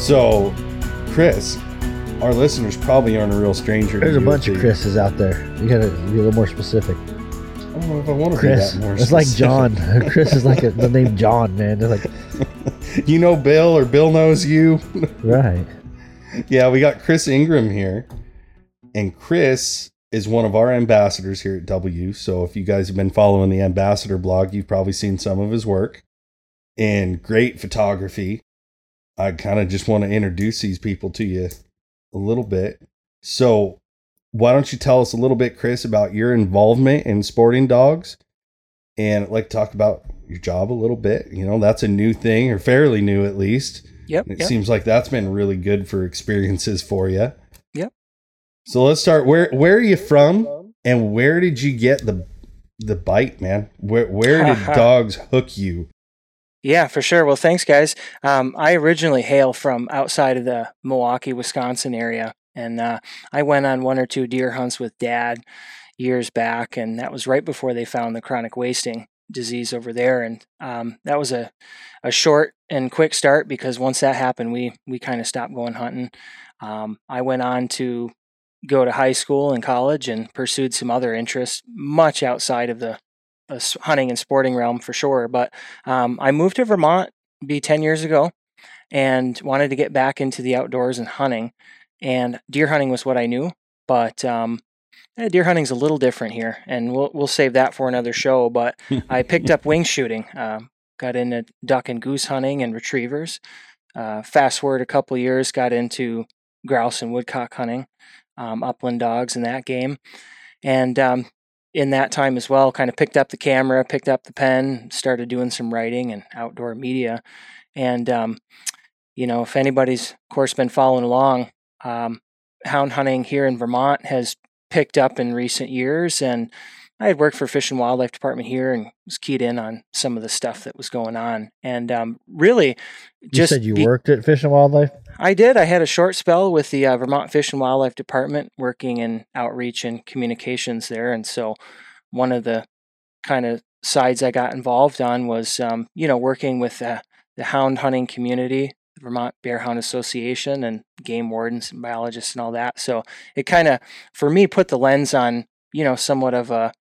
So, Chris, our listeners probably aren't a real stranger. There's a bunch of Chris's out there. You gotta be a little more specific. I don't know if I want to Chris. be that more. It's like. John. Chris is like a, the name John, man. They're like, You know Bill, or Bill knows you. right. yeah, we got Chris Ingram here, and Chris is one of our ambassadors here at W. So if you guys have been following the ambassador blog, you've probably seen some of his work and great photography. I kind of just want to introduce these people to you a little bit. So why don't you tell us a little bit, Chris, about your involvement in sporting dogs? And I'd like to talk about your job a little bit. You know, that's a new thing, or fairly new at least. Yep. It yep. seems like that's been really good for experiences for you. Yep. So let's start. Where where are you from, and where did you get the the bite, man? Where where did dogs hook you? Yeah, for sure. Well, thanks, guys. Um, I originally hail from outside of the Milwaukee, Wisconsin area, and uh, I went on one or two deer hunts with Dad years back, and that was right before they found the chronic wasting disease over there. And um, that was a a short and quick start because once that happened, we we kind of stopped going hunting. Um, I went on to go to high school and college and pursued some other interests much outside of the hunting and sporting realm for sure. But um, I moved to Vermont be 10 years ago and wanted to get back into the outdoors and hunting. And deer hunting was what I knew, but um, eh, deer hunting's a little different here, and we'll we'll save that for another show. But I picked up wing shooting, um, got into duck and goose hunting and retrievers. Uh, fast forward a couple years, got into grouse and woodcock hunting, um, upland dogs in that game, and um, in that time as well, kind of picked up the camera, picked up the pen, started doing some writing and outdoor media. And, um, you know, if anybody's, of course, been following along, um, hound hunting here in Vermont has picked up in recent years. And I had worked for Fish and Wildlife Department here and was keyed in on some of the stuff that was going on. And um, really, You just said you be- worked at Fish and Wildlife. I did. I had a short spell with the uh, Vermont Fish and Wildlife Department working in outreach and communications there. And so one of the kind of sides I got involved on was, um, you know, working with uh, the hound hunting community, the Vermont Bear Hound Association, and game wardens and biologists and all that. So it kind of, for me, put the lens on, you know, somewhat of a,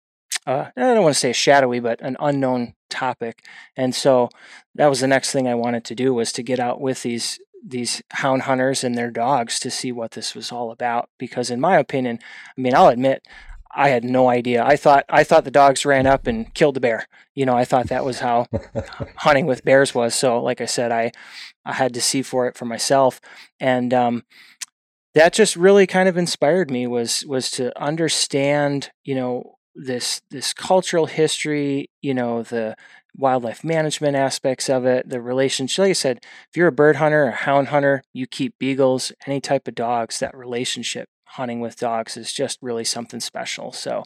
uh, I don't want to say a shadowy, but an unknown topic. And so that was the next thing I wanted to do was to get out with these these hound hunters and their dogs to see what this was all about. Because in my opinion i mean i'll admit i had no idea. I thought i thought the dogs ran up and killed the bear. You know i thought that was how hunting with bears was. So like i said i i had to see for it for myself. And um that just really kind of inspired me was was to understand you know this this cultural history you know the wildlife management aspects of it, the relationship. Like I said, if you're a bird hunter, a hound hunter, you keep beagles, any type of dogs, that relationship hunting with dogs is just really something special. So,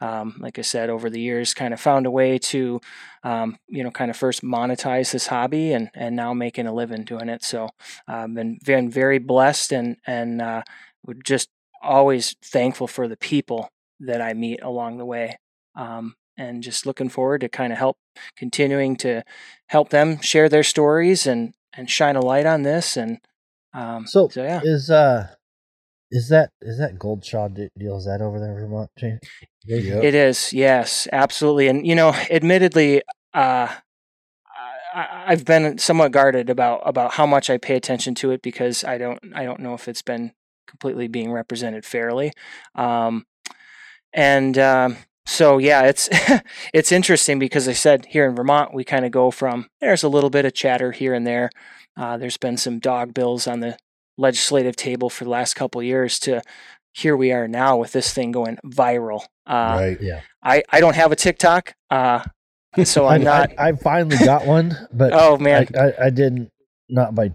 um, like I said, over the years, kind of found a way to, um, you know, kind of first monetize this hobby and, and now making a living doing it. So, I've been, been very blessed and, and, uh, just always thankful for the people that I meet along the way. Um, and just looking forward to kind of help continuing to help them share their stories and and shine a light on this and um So, so yeah is uh, is that is that gold shaw deal? Is that over there in Vermont? Jane? Yep. it is yes absolutely and you know admittedly uh I, I've been somewhat guarded about about how much I pay attention to it because I don't I don't know if it's been completely being represented fairly, um, and um, so yeah, it's it's interesting because I said here in Vermont we kind of go from there's a little bit of chatter here and there. Uh, there's been some dog bills on the legislative table for the last couple of years to here we are now with this thing going viral. Uh, right. Yeah. I I don't have a TikTok, uh, so I'm not. I, I finally got one, but oh man, I, I didn't not by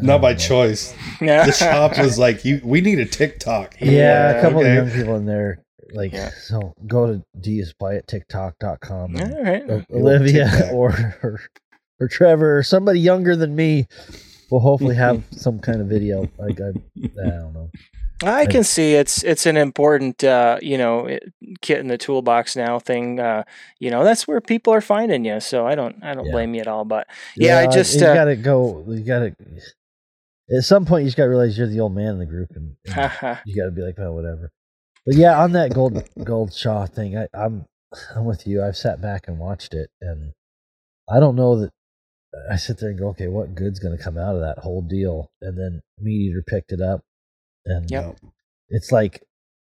Not by Oh, choice. yeah. The shop was like, "You, we need a TikTok." Yeah, a couple okay. of young people in there. Like Yeah. so, go to dspy at tiktok.com. All right. You'll Olivia or, or or Trevor or somebody younger than me will hopefully have some kind of video. Like I, I don't know. I can see it's it's an important uh, you know it- kit in the toolbox now thing. Uh, you know that's where people are finding you. So I don't I don't Yeah. blame you at all. But Yeah, I just, you uh, gotta go. You gotta. at some point you just got to realize you're the old man in the group, and, and you got to be like, oh, whatever. But yeah, on that gold gold Shaw thing, I, I'm I'm with you. I've sat back and watched it, and I don't know that I sit there and go, okay, what good's going to come out of that whole deal? And then MeatEater picked it up, and Yep. it's like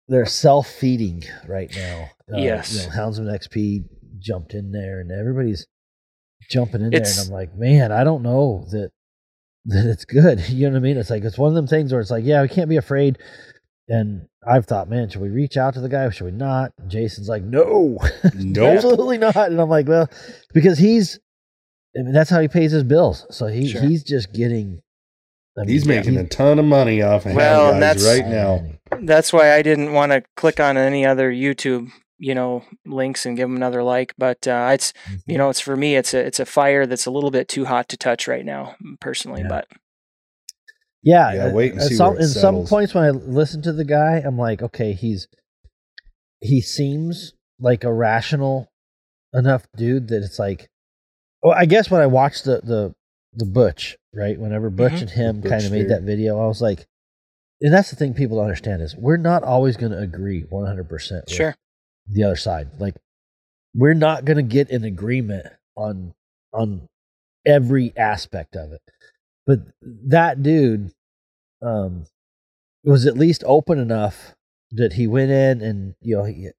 they're self feeding right now. Uh, Yes. you know, Houndsman XP jumped in there, and everybody's jumping in there, and I'm like, man, I don't know that that it's good. You know what I mean? It's like it's one of them things where it's like, yeah, we can't be afraid. And I've thought, man, should we reach out to the guy? Should we not? And Jason's like, no, Nope. absolutely not. And I'm like, well, because he's, I mean, that's how he pays his bills. So he Sure. he's just getting. I He's mean, making a ton of money off of Well, well, and guys that's- right now. That's why I didn't want to click on any other YouTube, you know, links and give them another like. But uh, it's, you know, it's for me, it's a it's a fire that's a little bit too hot to touch right now, personally. Yeah. But Yeah, Yeah, at- wait and see some, where it in some points when I listen to the guy, I'm like, okay, he's he seems like a rational enough dude that it's like, well, I guess when I watched the the the Butch, right? Whenever Butch Mhm. and him kind of made that video, I was like, and that's the thing people don't understand is we're not always going to agree 100 percent sure, the other side. Like we're not going to get an agreement on on every aspect of it. But that dude um was at least open enough that he went in and you know he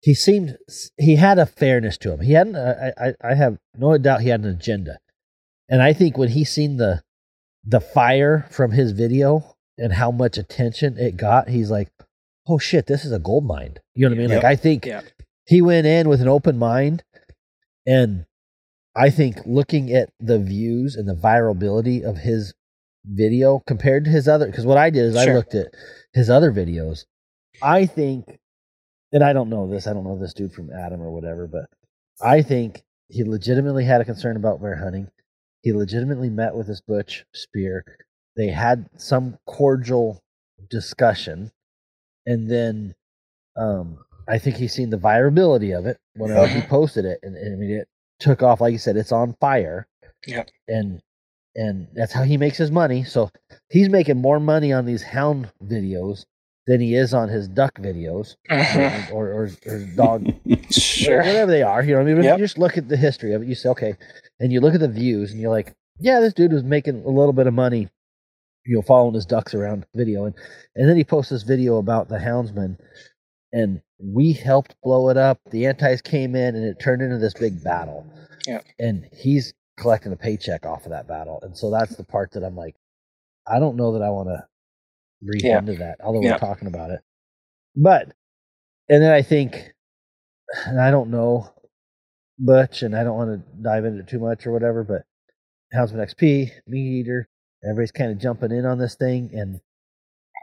he seemed he had a fairness to him. He hadn't I I, I have no doubt he had an agenda. And I think when he seen the the fire from his video and how much attention it got, he's like, "Oh shit, this is a gold mine." You know what I mean? Yep. Like I think Yeah. he went in with an open mind, and I think looking at the views and the virality of his video compared to his other, because what I did is I looked at his other videos. I think, and I don't know this, I don't know this dude from Adam or whatever, but I think he legitimately had a concern about bear hunting. He legitimately met with this Butch Spear. They had some cordial discussion, and then um, I think he's seen the virability of it whenever he posted it, and, and I mean it took off. Like you said, it's on fire. Yeah. And and that's how he makes his money. So he's making more money on these hound videos than he is on his duck videos or, or, or, or dog sure, whatever they are. You know, what I mean, if Yep. you just look at the history of it, you say, okay, and you look at the views, and you're like, yeah, this dude was making a little bit of money, you know, following his ducks around video, and and then he posts this video about the houndsman, and we helped blow it up. The antis came in, and it turned into this big battle. Yep. and he's collecting a paycheck off of that battle, and so that's the part that I'm like, I don't know that I want to read Yeah. into that, although Yeah. we're talking about it, but. And then I think and I don't know much, and I don't want to dive into it too much or whatever, but Houndsman XP, MeatEater, everybody's kind of jumping in on this thing, and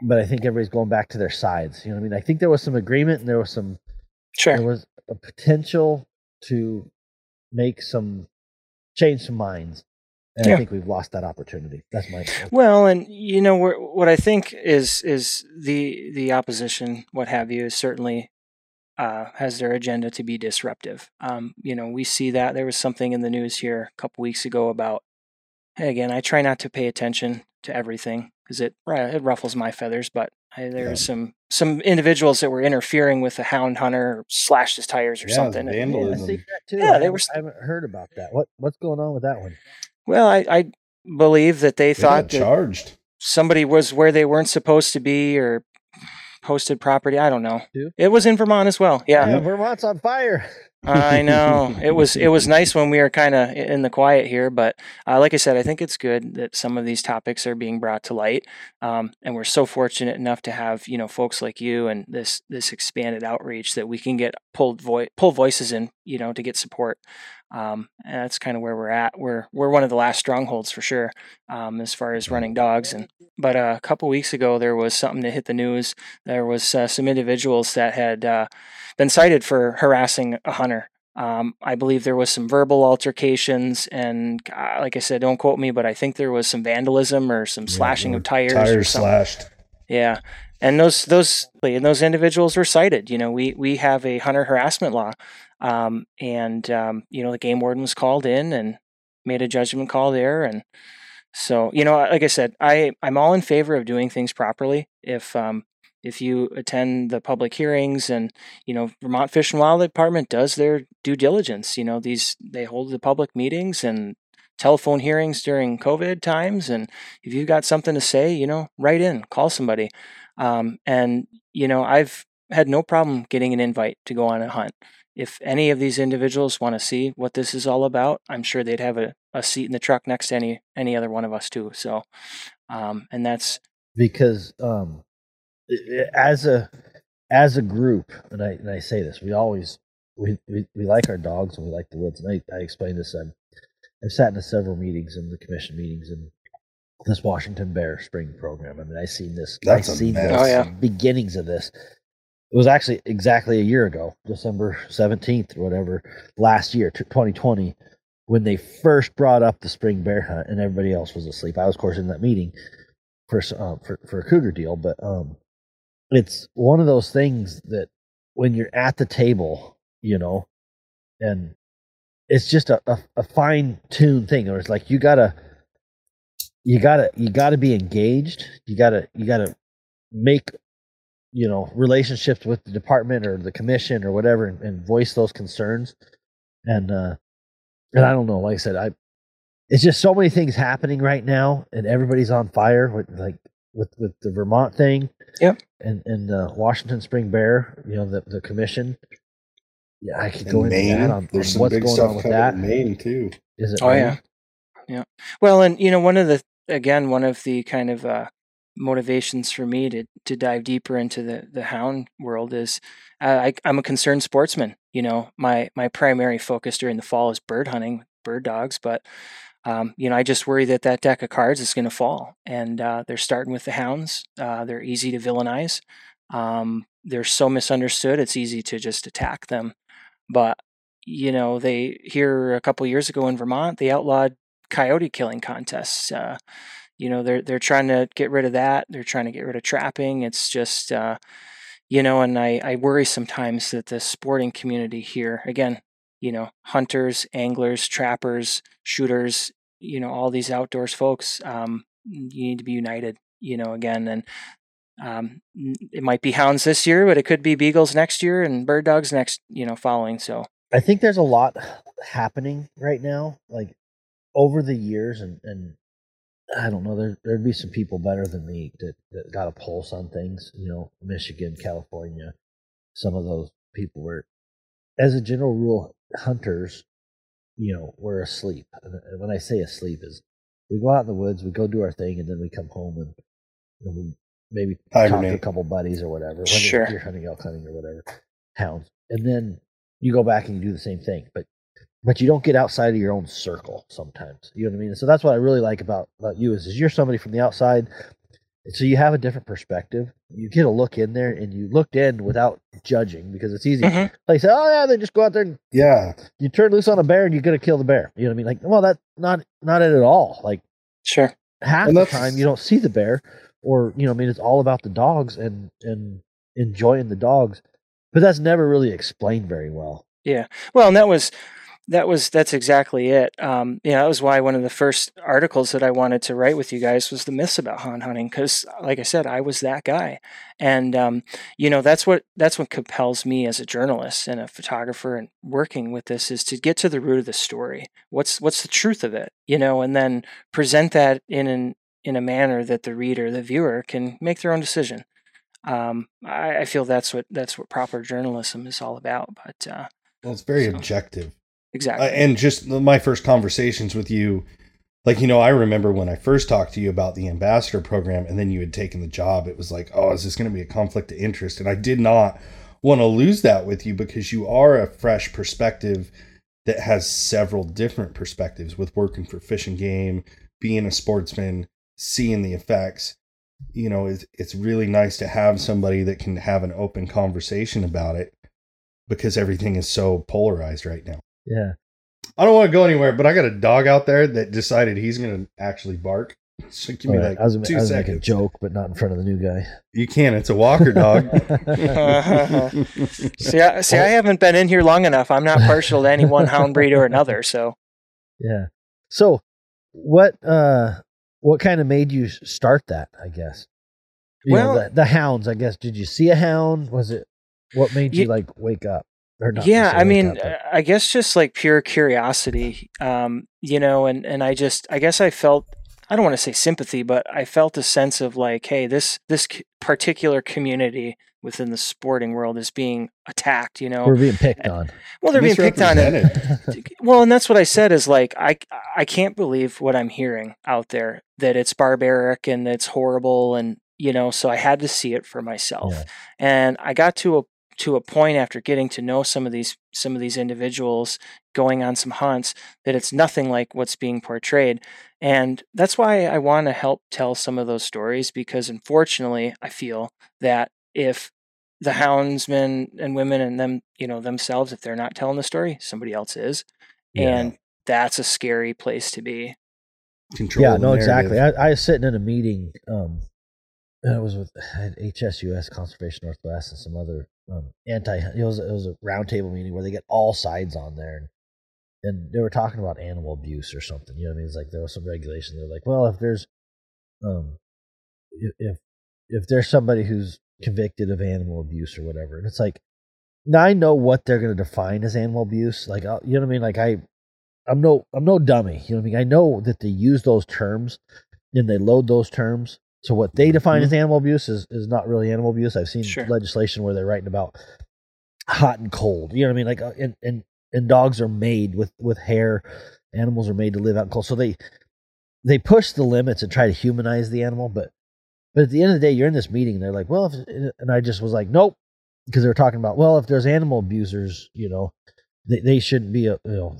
but I think everybody's going back to their sides. You know what I mean? I think there was some agreement, and there was some sure. there was a potential to make some change some minds, and I think we've lost that opportunity. That's my Well, and you know what I think is is the the opposition, what have you, is certainly uh, has their agenda to be disruptive. Um, you know, we see that there was something in the news here a couple weeks ago about. Hey, again, I try not to pay attention to everything because it ru- it ruffles my feathers. But I, there Yeah. was some some individuals that were interfering with a hound hunter, slashed his tires or Yeah, something. the and- Yeah, I vandalism. see that too. Yeah, they haven't- were- I haven't heard about that. What what's going on with that one? Well, I, I believe that they They thought that charged. somebody was where they weren't supposed to be or posted property. I don't know. Who? It was in Vermont as well. Yeah, Yeah. Vermont's on fire. I know. It was it was nice when we were kind of in the quiet here, but uh, like I said, I think it's good that some of these topics are being brought to light, um, and we're so fortunate enough to have you know folks like you and this this expanded outreach that we can get pulled vo- pull voices in you know to get support. Um, and that's kind of where we're at. We're we're one of the last strongholds for sure um, as far as running dogs. And but uh, a couple weeks ago there was something that hit the news. There was uh, some individuals that had uh, been cited for harassing a hunter. Um, I believe there was some verbal altercations, and uh, like I said, don't quote me, but I think there was some vandalism or some slashing of tires, Tires slashed. Yeah, and those those and those individuals were cited. You know, we we have a hunter harassment law, um, and um, you know the game warden was called in and made a judgment call there, and So you know, like I said, I I'm all in favor of doing things properly. If um, if you attend the public hearings and you know Vermont Fish and Wildlife Department does their due diligence, you know these they hold the public meetings and telephone hearings during COVID times, and if you've got something to say, you know, write in, call somebody, um, and you know I've had no problem getting an invite to go on a hunt if any of these individuals want to see what this is all about, I'm sure they'd have a, a seat in the truck next to any any other one of us too. So, um, and that's because um, as a as a group, and I and I say this, we always we, we, we like our dogs and we like the woods. And I, I explained this. i I've sat in several meetings in the commission meetings and this Washington Bear Spring program. I mean, I've seen this. That's I've seen this oh, yeah. beginnings of this it was actually exactly a year ago, December 17th or whatever, last year, 2020, when they first brought up the spring bear hunt and everybody else was asleep. I was, of course, in that meeting for, um, for, for a cougar deal, but um, it's one of those things that when you're at the table, you know, and it's just a, a, a fine tuned thing, or it's like you gotta, you gotta, you gotta be engaged. You gotta, you gotta make you know relationships with the department or the commission or whatever and, and voice those concerns and uh and i don't know like i said i it's just so many things happening right now and everybody's on fire with like with with the vermont thing yep and and uh washington spring bear you know the the commission yeah i could In go into Maine, that on, there's on some what's big going stuff on with coming that in Maine too. is it Oh Maine? yeah, yeah. Well, and you know, one of the again, one of the kind of uh, motivations for me to to dive deeper into the the hound world is uh, I, I'm a concerned sportsman. You know, my my primary focus during the fall is bird hunting, bird dogs, but um, you know, I just worry that that deck of cards is going to fall, and uh, they're starting with the hounds. Uh, they're easy to villainize. Um, they're so misunderstood. It's easy to just attack them, but you know, they here a couple years ago in Vermont, they outlawed coyote killing contests. Uh, you know they're they're trying to get rid of that they're trying to get rid of trapping it's just uh, you know and I, I worry sometimes that the sporting community here again you know hunters anglers trappers shooters you know all these outdoors folks um, you need to be united you know again and um, it might be hounds this year but it could be beagles next year and bird dogs next you know following so i think there's a lot happening right now like over the years and and I don't know. There there'd be some people better than me that, that got a pulse on things. You know, Michigan, California, some of those people were, as a general rule, hunters. You know, were asleep. And when I say asleep, is we go out in the woods, we go do our thing, and then we come home and, and we maybe talk to a couple buddies or whatever. Sure. You're hunting, elk hunting, or whatever, hounds, and then you go back and you do the same thing. But but you don't get outside of your own circle sometimes. You know what I mean? So that's what I really like about about you is, is you're somebody from the outside, so you have a different perspective. You get a look in there, and you looked in without judging because it's easy. Mhm. Like say, oh yeah, they just go out there and Yeah, you turn loose on a bear and you're gonna kill the bear. You know what I mean? Like, well, that's not not it at all. Like sure half And the time you don't see the bear, or you know, I mean, it's all about the dogs and and enjoying the dogs. But that's never really explained very well. Yeah, well, and that was that was that's exactly it. Um, you know, that was why one of the first articles that I wanted to write with you guys was the myths about hound hunting, because, like I said, I was that guy, and um, you know, that's what that's what compels me as a journalist and a photographer and working with this is to get to the root of the story. What's what's the truth of it, you know, and then present that in an in a manner that the reader, the viewer, can make their own decision. Um, I, I feel that's what that's what proper journalism is all about. But uh, well, it's very So- objective. Exactly, Uh, and just my first conversations with you, like you know, I remember when I first talked to you about the ambassador program, and then you had taken the job. It was like, oh, is this going to be a conflict of interest? And I did not want to lose that with you because you are a fresh perspective that has several different perspectives with working for Fish and Game, being a sportsman, seeing the effects. You know, it's, it's really nice to have somebody that can have an open conversation about it because everything is so polarized right now. Yeah. I don't want to go anywhere, but I got a dog out there that decided he's going to actually bark. So give me All right, like I was, gonna- two I was making a seconds. joke, but not in front of the new guy. You can. It's a walker dog. See, I, see, I haven't been in here long enough. I'm not partial to any one hound breed or another. So, Yeah. So, what uh what kind of made you start that? I guess. You know, Well- the, the hounds. I guess. Did you see a hound? Was it what made you Ye- like wake up? Or not yeah i mean up, but- uh, i guess just like pure curiosity um you know and and i just i guess i felt i don't want to say sympathy but i felt a sense of like hey this this particular community within the sporting world is being attacked you know we're being picked on. well they're being picked on and, well and that's what i said is like i i can't believe what i'm hearing out there that it's barbaric and it's horrible and you know so i had to see it for myself Yeah. and i got to a to a point after getting to know some of these some of these individuals going on some hunts that it's nothing like what's being portrayed and that's why i want to help tell some of those stories because unfortunately i feel that if the houndsmen and women and them you know themselves if they're not telling the story somebody else is Yeah. and that's a scary place to be Control yeah, the no, exactly. I, I was sitting in a meeting. Um, and it was with HSUS Conservation Northwest and some other um, anti. It was it was a roundtable meeting where they get all sides on there, and and they were talking about animal abuse or something. You know what I mean? It's like there was some regulation. They're like, well, if there's um, if if there's somebody who's convicted of animal abuse or whatever, and it's like. Now I know what they're going to define as animal abuse. Like, you know what I mean? Like, I, I'm no I'm no dummy. You know what I mean? I know that they use those terms and they load those terms. So what they define Mhm. as animal abuse is, is not really animal abuse. I've seen Sure. legislation where they're writing about hot and cold. You know what I mean? Like uh, and, and and dogs are made with with hair. Animals are made to live out in cold. So they they push the limits and try to humanize the animal, but but at the end of the day, you're in this meeting. And they're like, well, if, and I just was like, nope, because they were talking about, well, if there's animal abusers, you know, they, they shouldn't be a you know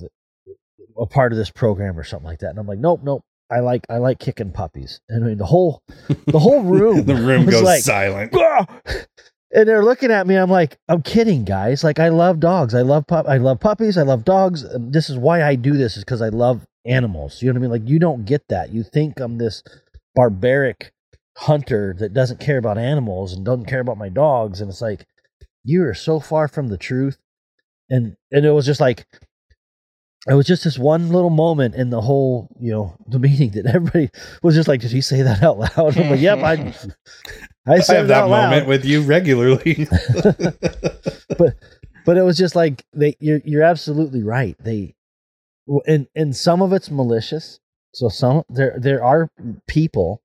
a part of this program or something like that. And I'm like, nope, nope. I like I like kicking puppies. And I mean the whole the whole room the room goes like, silent. "Ah!" and they're looking at me. I'm like, I'm kidding, guys. Like I love dogs. I love pup. I love puppies. I love dogs. And this is why I do this is because I love animals. You know what I mean? Like you don't get that. You think I'm this barbaric hunter that doesn't care about animals and doesn't care about my dogs. And it's like you are so far from the truth. And and it was just like it was just this one little moment in the whole, you know, the meeting that everybody was just like, "Did he say that out loud?" I'm like, "Yep, I, I I have that out loud." moment with you regularly. but but it was just like they you're you're absolutely right. They and and some of it's malicious. So some there there are people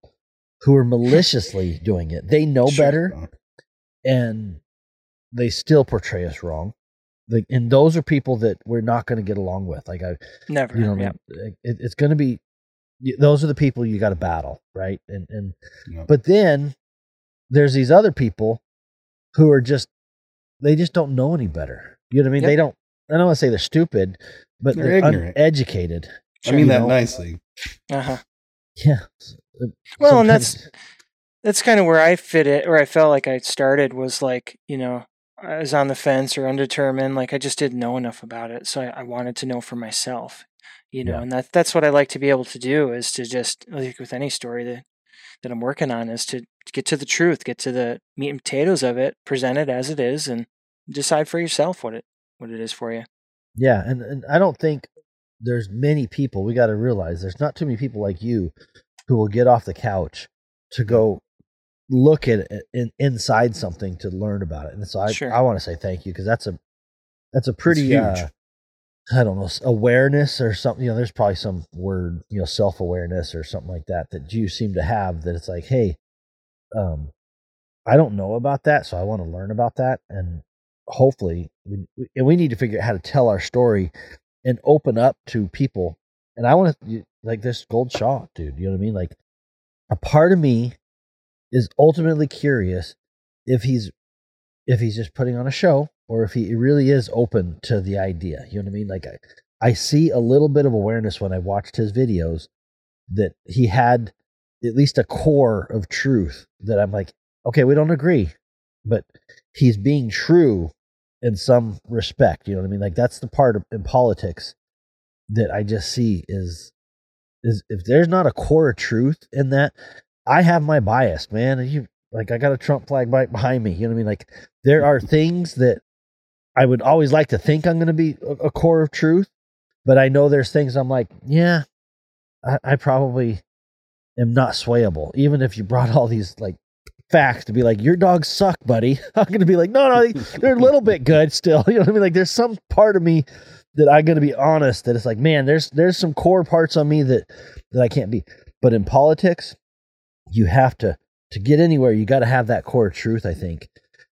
who are maliciously doing it. They know Sure. better and they still portray us wrong. Like, and those are people that we're not going to get along with. Like I, never you know, what I yeah. mean? it, it's going to be. Those are the people you got to battle, right? And and Yeah. but then there's these other people who are just they just don't know any better. You know what I mean? Yep. They don't. I don't want to say they're stupid, but They're they're, ignorant. uneducated. I mean that know. nicely. uh-huh Yeah. Well, and that's that's kind of where I fit it, where I felt like I started was like, you know, I was on the fence or undetermined. Like I just didn't know enough about it, so I, I wanted to know for myself, you know. Yeah. And that that's what I like to be able to do is to just like with any story that that I'm working on is to, to get to the truth, get to the meat and potatoes of it, present it as it is, and decide for yourself what it what it is for you. Yeah, and, and I don't think there's many people. We got to realize there's not too many people like you who will get off the couch to mm-hmm. go look at it in, inside something to learn about it. And so I Sure. I want to say thank you because that's a that's a pretty huge. uh, I don't know awareness or something. You know, there's probably some word you know self awareness or something like that that you seem to have. That it's like, hey, um, I don't know about that, so I want to learn about that, and hopefully, we, we- and we need to figure out how to tell our story and open up to people. And I want to like this Gold Shaw dude. You know what I mean? Like a part of me is ultimately curious if he's if he's just putting on a show or if he really is open to the idea. You know what I mean? Like I, I see a little bit of awareness when I watched his videos that he had at least a core of truth that I'm like, okay, we don't agree, but he's being true in some respect. You know what I mean? Like that's the part of, in politics that I just see is is if there's not a core of truth in that, I have my bias, man. You like I got a Trump flag right behind me. You know what I mean? Like there are mm-hmm. things that I would always like to think I'm going to be a, a core of truth, but I know there's things I'm like, yeah, I, I probably am not swayable. Even if you brought all these like facts to be like, your dogs suck, buddy. I'm gonna be like, no, no, they're a little bit good still. You know what I mean? Like there's some part of me that I'm gonna be honest that it's like, man, there's there's some core parts on me that that I can't be. But in politics, you have to to get anywhere, you gotta have that core truth, I think.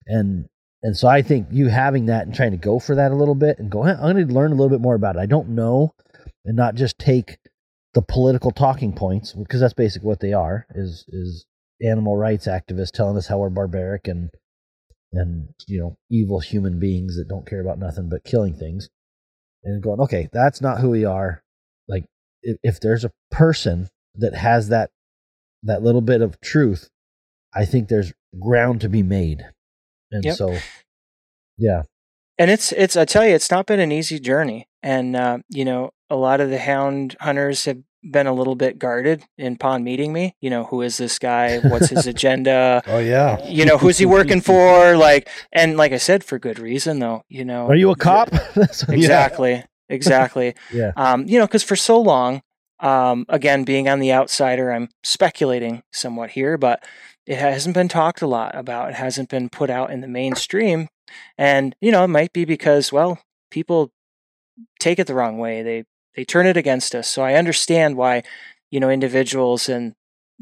And and so I think you having that and trying to go for that a little bit and go, I'm going to learn a little bit more about it. I don't know, and not just take the political talking points because that's basically what they are. Is is animal rights activists telling us how we're barbaric and and you know evil human beings that don't care about nothing but killing things, and going, okay, that's not who we are. Like if, if there's a person that has that that little bit of truth, I think there's ground to be made and yep. so, yeah. And it's, it's, I tell you, it's not been an easy journey. And, uh, you know, a lot of the hound hunters have been a little bit guarded in pond meeting me. You know, who is this guy? What's his agenda? oh yeah. You know, who's he working for? Like, and like I said, for good reason though. You know, are you a cop? exactly, exactly. yeah. Um, you know, because for so long, um, again, being on the outsider, I'm speculating somewhat here, but it hasn't been talked a lot about. It hasn't been put out in the mainstream. And, you know, it might be because, well, people take it the wrong way. They they turn it against us. So I understand why, you know, individuals and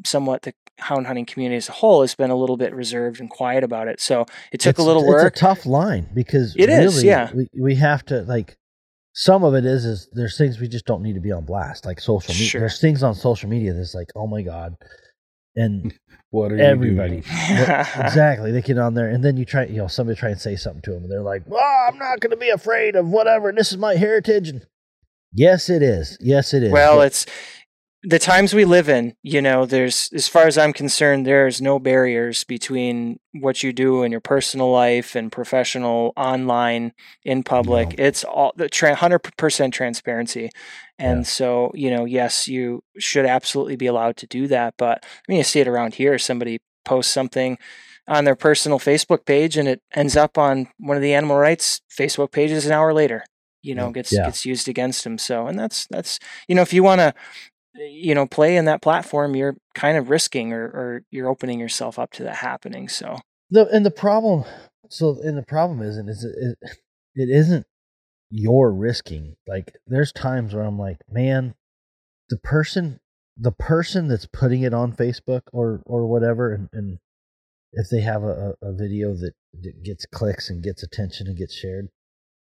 somewhat the hound hunting community as a whole has been a little bit reserved and quiet about it. So it took it's, a little work. It's a tough line because it really, is, yeah. We, we have to like some of it is is there's things we just don't need to be on blast, like social media. Sure. There's things on social media that's like, oh my god, and what are everybody exactly they get on there and then you try you know somebody try and say something to them and they're like well i'm not going to be afraid of whatever and this is my heritage and yes it is yes it is well but, it's the times we live in, you know, there's, as far as I'm concerned, there's no barriers between what you do in your personal life and professional, online, in public. No. It's all the tra- 100% transparency. And yeah. so, you know, yes, you should absolutely be allowed to do that. But I mean, you see it around here. Somebody posts something on their personal Facebook page and it ends up on one of the animal rights Facebook pages an hour later you know gets yeah. gets used against them so and that's that's you know if you want to you know play in that platform you're kind of risking or, or you're opening yourself up to that happening so. The and the problem so and the problem isn't is it, it isn't your risking like there's times where i'm like man the person the person that's putting it on facebook or or whatever and, and if they have a, a video that, that gets clicks and gets attention and gets shared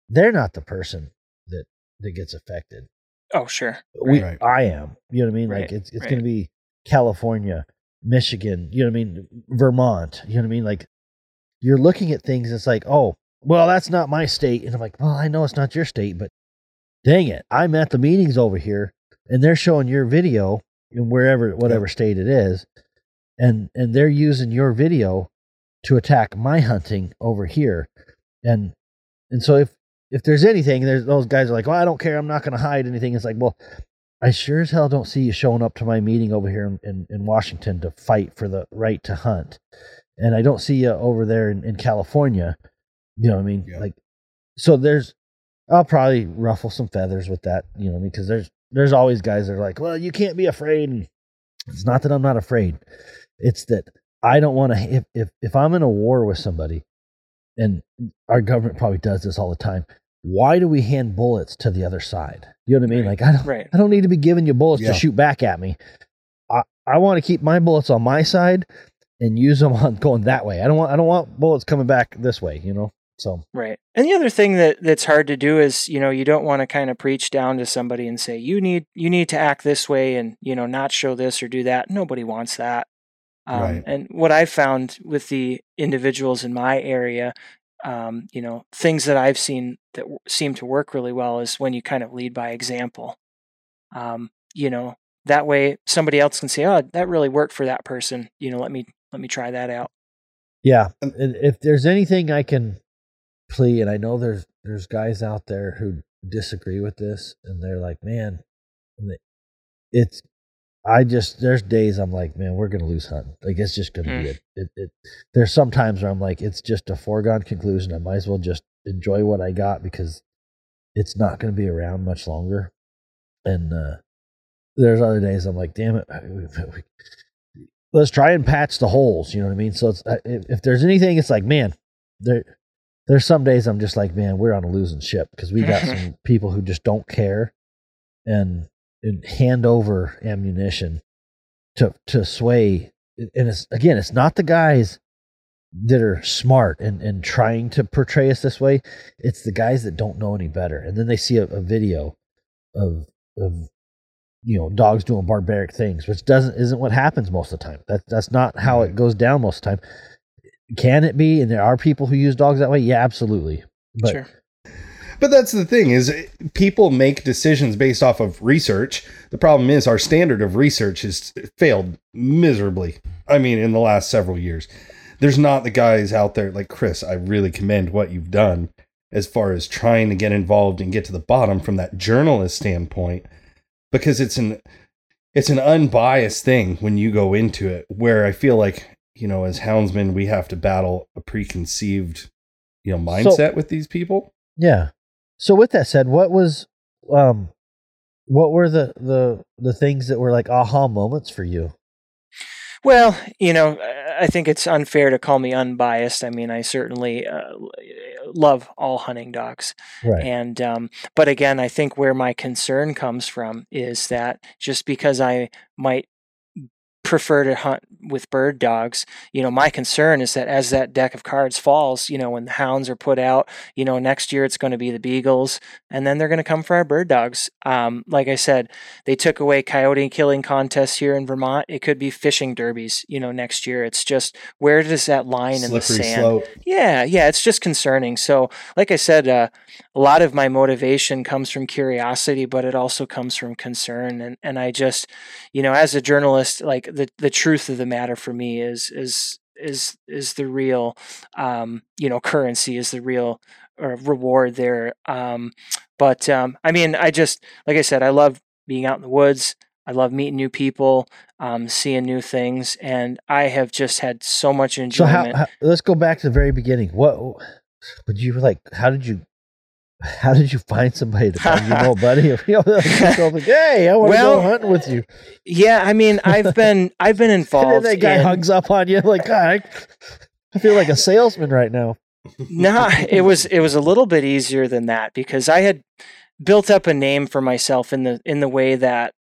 they're not the person that that gets affected Oh, sure. We, right. I am. You know what I mean? Right. Like it's it's right. going to be California, Michigan. You know what I mean? Vermont. You know what I mean? Like you're looking at things. It's like, oh, well, that's not my state, and I'm like, well, I know it's not your state, but dang it, I'm at the meetings over here, and they're showing your video in wherever, whatever state it is, and and they're using your video to attack my hunting over here, and and so if if there's anything, there's those guys are like, well, I don't care. I'm not going to hide anything. It's like, well, I sure as hell don't see you showing up to my meeting over here in, in, in Washington to fight for the right to hunt. And I don't see you over there in, in California. You know what I mean? Yeah. Like, so there's, I'll probably ruffle some feathers with that, you know, because there's, there's always guys that are like, well, you can't be afraid. And it's not that I'm not afraid. It's that I don't want to, if, if, if I'm in a war with somebody and our government probably does this all the time, why do we hand bullets to the other side? You know what I mean? Right. Like I don't, right. I don't need to be giving you bullets yeah. to shoot back at me. I, I want to keep my bullets on my side and use them on going that way. I don't want, I don't want bullets coming back this way. You know. So right. And the other thing that that's hard to do is you know you don't want to kind of preach down to somebody and say you need you need to act this way and you know not show this or do that. Nobody wants that. Um, right. And what I've found with the individuals in my area um, you know, things that I've seen that w- seem to work really well is when you kind of lead by example. Um, you know, that way somebody else can say, "Oh, that really worked for that person." You know, let me let me try that out. Yeah, and if there's anything I can plea, and I know there's there's guys out there who disagree with this, and they're like, "Man, it's I just there's days I'm like, man, we're gonna lose hunting. Like it's just gonna mm. be it. It, it. There's some times where I'm like, it's just a foregone conclusion. I might as well just enjoy what I got because it's not gonna be around much longer. And uh there's other days I'm like, damn it, let's try and patch the holes. You know what I mean? So it's, if, if there's anything, it's like, man, there. There's some days I'm just like, man, we're on a losing ship because we got some people who just don't care and, and hand over ammunition to to sway. And it's again, it's not the guys that are smart and, and trying to portray us this way. It's the guys that don't know any better. And then they see a, a video of of you know dogs doing barbaric things, which doesn't isn't what happens most of the time. That that's not how it goes down most of the time. Can it be? And there are people who use dogs that way. Yeah, absolutely. But sure. But that's the thing is people make decisions based off of research. The problem is our standard of research has failed miserably. I mean, in the last several years, there's not the guys out there like Chris. I really commend what you've done as far as trying to get involved and get to the bottom from that journalist standpoint because it's an it's an unbiased thing when you go into it where I feel like, you know, as houndsmen we have to battle a preconceived, you know, mindset so, with these people. Yeah. So with that said, what was um what were the the the things that were like aha moments for you? Well, you know, I think it's unfair to call me unbiased. I mean, I certainly uh, love all hunting dogs, right. and um, but again, I think where my concern comes from is that just because I might prefer to hunt with bird dogs. You know, my concern is that as that deck of cards falls, you know, when the hounds are put out, you know, next year it's going to be the beagles, and then they're going to come for our bird dogs. Um, like I said, they took away coyote killing contests here in Vermont. It could be fishing derbies, you know, next year. It's just where does that line Slippery in the sand? Slope. Yeah, yeah, it's just concerning. So, like I said, uh, a lot of my motivation comes from curiosity, but it also comes from concern, and and I just, you know, as a journalist, like the the truth of the matter for me is is is is the real um, you know currency is the real or reward there. Um, but um, I mean, I just like I said, I love being out in the woods. I love meeting new people, um, seeing new things, and I have just had so much enjoyment. So how, how, let's go back to the very beginning. What would you like? How did you how did you find somebody to find you know, buddy? you know, like, hey, I want well, to go hunting with you. Yeah, I mean, I've been I've been involved. that guy in, hugs up on you like, God, I feel like a salesman right now. nah, it was it was a little bit easier than that because I had built up a name for myself in the in the way that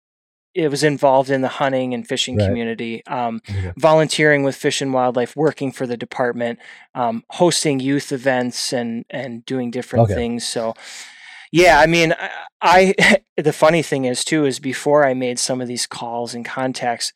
it was involved in the hunting and fishing right. community, um, yeah. volunteering with Fish and Wildlife, working for the department, um, hosting youth events, and and doing different okay. things. So, yeah, I mean, I, I the funny thing is too is before I made some of these calls and contacts,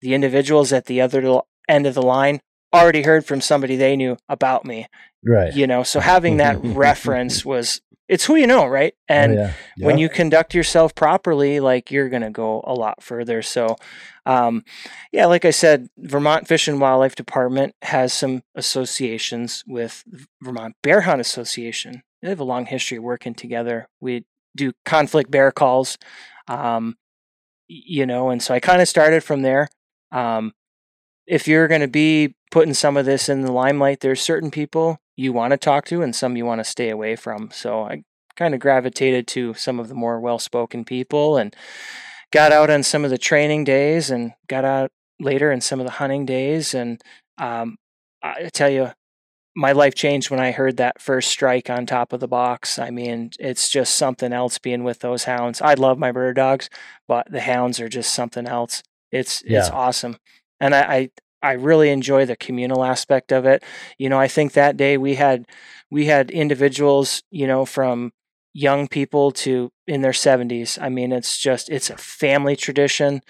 the individuals at the other end of the line already heard from somebody they knew about me. Right. You know, so having that reference was it's who you know, right? Oh, and oh, yeah. Yeah. when you conduct yourself properly, like you're going to go a lot further. So, um, yeah, like I said, Vermont Fish and Wildlife Department has some associations with Vermont Bear Hound Association. They have a long history of working together. We do conflict bear calls, um, you know, and so I kind of started from there. Um, if you're going to be putting some of this in the limelight, there's certain people you want to talk to and some you want to stay away from. So I kind of gravitated to some of the more well spoken people and got out on some of the training days and got out later in some of the hunting days. And um, I tell you, my life changed when I heard that first strike on top of the box. I mean, it's just something else being with those hounds. I love my bird dogs, but the hounds are just something else. It's yeah. it's awesome. And I, I I really enjoy the communal aspect of it. You know, I think that day we had we had individuals, you know, from young people to in their 70s. I mean, it's just it's a family tradition.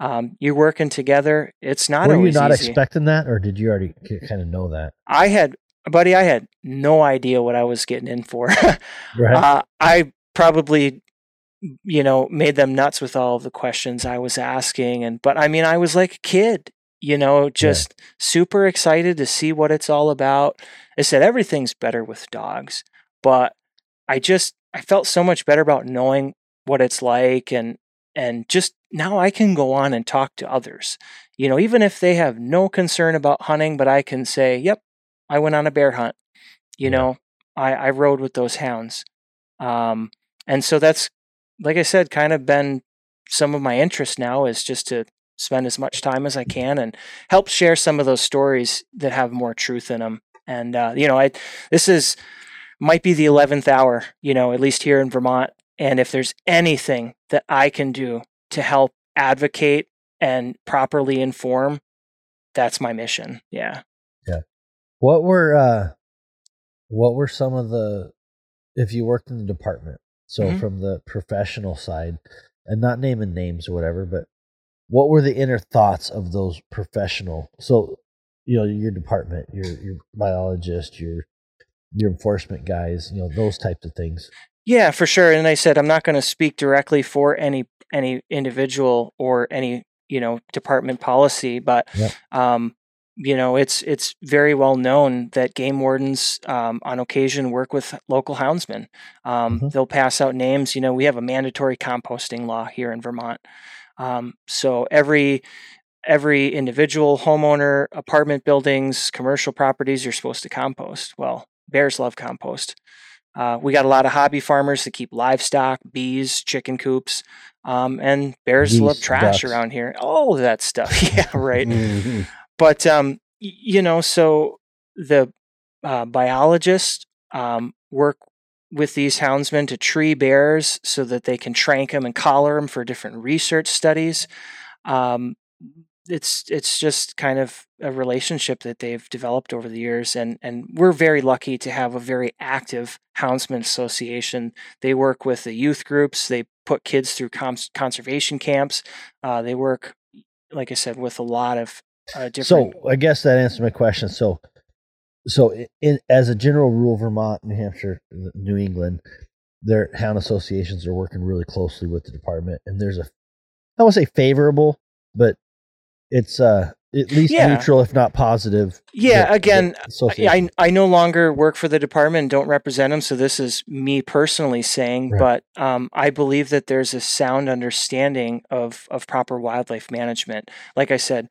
Um, you're working together. It's not. Were you not easy. expecting that, or did you already kind of know that? I had, buddy. I had no idea what I was getting in for. right. Uh, I probably, you know, made them nuts with all of the questions I was asking, and but I mean, I was like a kid you know, just yeah. super excited to see what it's all about. I said everything's better with dogs, but I just I felt so much better about knowing what it's like and and just now I can go on and talk to others. You know, even if they have no concern about hunting, but I can say, "Yep, I went on a bear hunt." You yeah. know, I I rode with those hounds. Um and so that's like I said kind of been some of my interest now is just to spend as much time as I can and help share some of those stories that have more truth in them. And uh, you know, I this is might be the eleventh hour, you know, at least here in Vermont. And if there's anything that I can do to help advocate and properly inform, that's my mission. Yeah. Yeah. What were uh what were some of the if you worked in the department, so Mhm. from the professional side, and not naming names or whatever, but what were the inner thoughts of those professional? So, you know, your department, your your biologist, your your enforcement guys, you know, those types of things. Yeah, for sure. And I said I'm not going to speak directly for any any individual or any you know department policy, but Yep. um, you know it's it's very well known that game wardens um, on occasion work with local houndsmen. Um, Mhm. They'll pass out names. You know, we have a mandatory composting law here in Vermont, um, so every every individual homeowner, apartment buildings, commercial properties, you're supposed to compost. Well, bears love compost. Uh, we got a lot of hobby farmers that keep livestock, bees, chicken coops, um, and bears love trash ducks. around here. All of that stuff. yeah, right. Mhm. But um, you know, so the uh, biologists um, work with these houndsmen to tree bears so that they can trank them and collar them for different research studies. Um, it's it's just kind of a relationship that they've developed over the years, and and we're very lucky to have a very active houndsman association. They work with the youth groups. They put kids through cons- conservation camps. Uh, they work, like I said, with a lot of uh, different. So I guess that answers my question. So, so in, as a general rule, Vermont, New Hampshire, New England, their hound associations are working really closely with the department, and there's a, I won't say favorable, but it's uh at least Yeah. neutral, if not positive. Yeah, that- again, that I. I I no longer work for the department and don't represent them, so this is me personally saying. Right. But um, I believe that there's a sound understanding of of proper wildlife management. Like I said,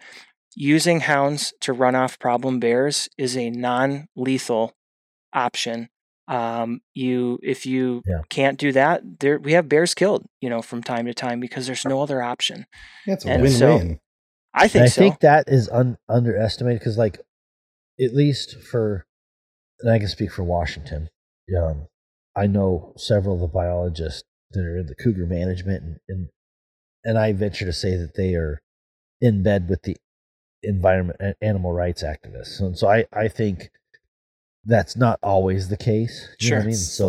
using hounds to run off problem bears is a non-lethal option. Um, you if you Yeah. can't do that, there we have bears killed, you know, from time to time because there's no other option. Yeah, a And win-win. so- I think And I so. think that is un- underestimated because, like, at least for, and I can speak for Washington. Um, I know several of the biologists that are in the cougar management, and and, and I venture to say that they are in bed with the environment animal rights activists. And so I I think that's not always the case. You know what I Sure. mean? So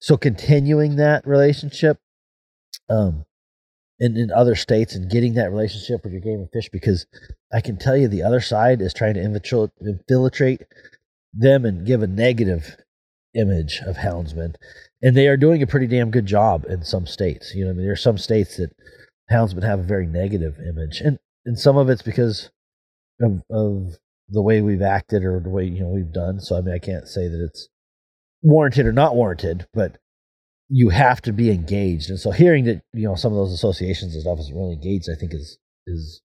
so continuing that relationship um in, in other states and getting that relationship with your game and fish because i can tell you the other side is trying to infiltrate, infiltrate them and give a negative image of houndsmen and they are doing a pretty damn good job in some states you know i mean there are some states that houndsmen have a very negative image and and some of it's because of, of the way we've acted or the way you know we've done so i mean i can't say that it's warranted or not warranted, but you have to be engaged. And so hearing that, you know, some of those associations and stuff isn't really engaged, I think is is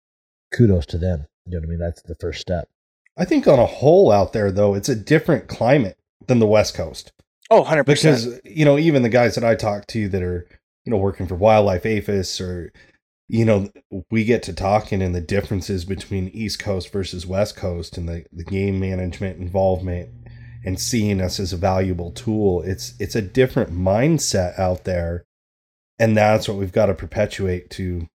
kudos to them. You know what I mean? That's the first step. I think on a whole out there though, it's a different climate than the West Coast. oh, 100 percent. because you know even the guys that I talk to that are you know working for wildlife APHIS or you know we get to talking and the differences between East Coast versus West Coast and the, the game management involvement and seeing us as a valuable tool. It's it's a different mindset out there, and that's what we've got to perpetuate to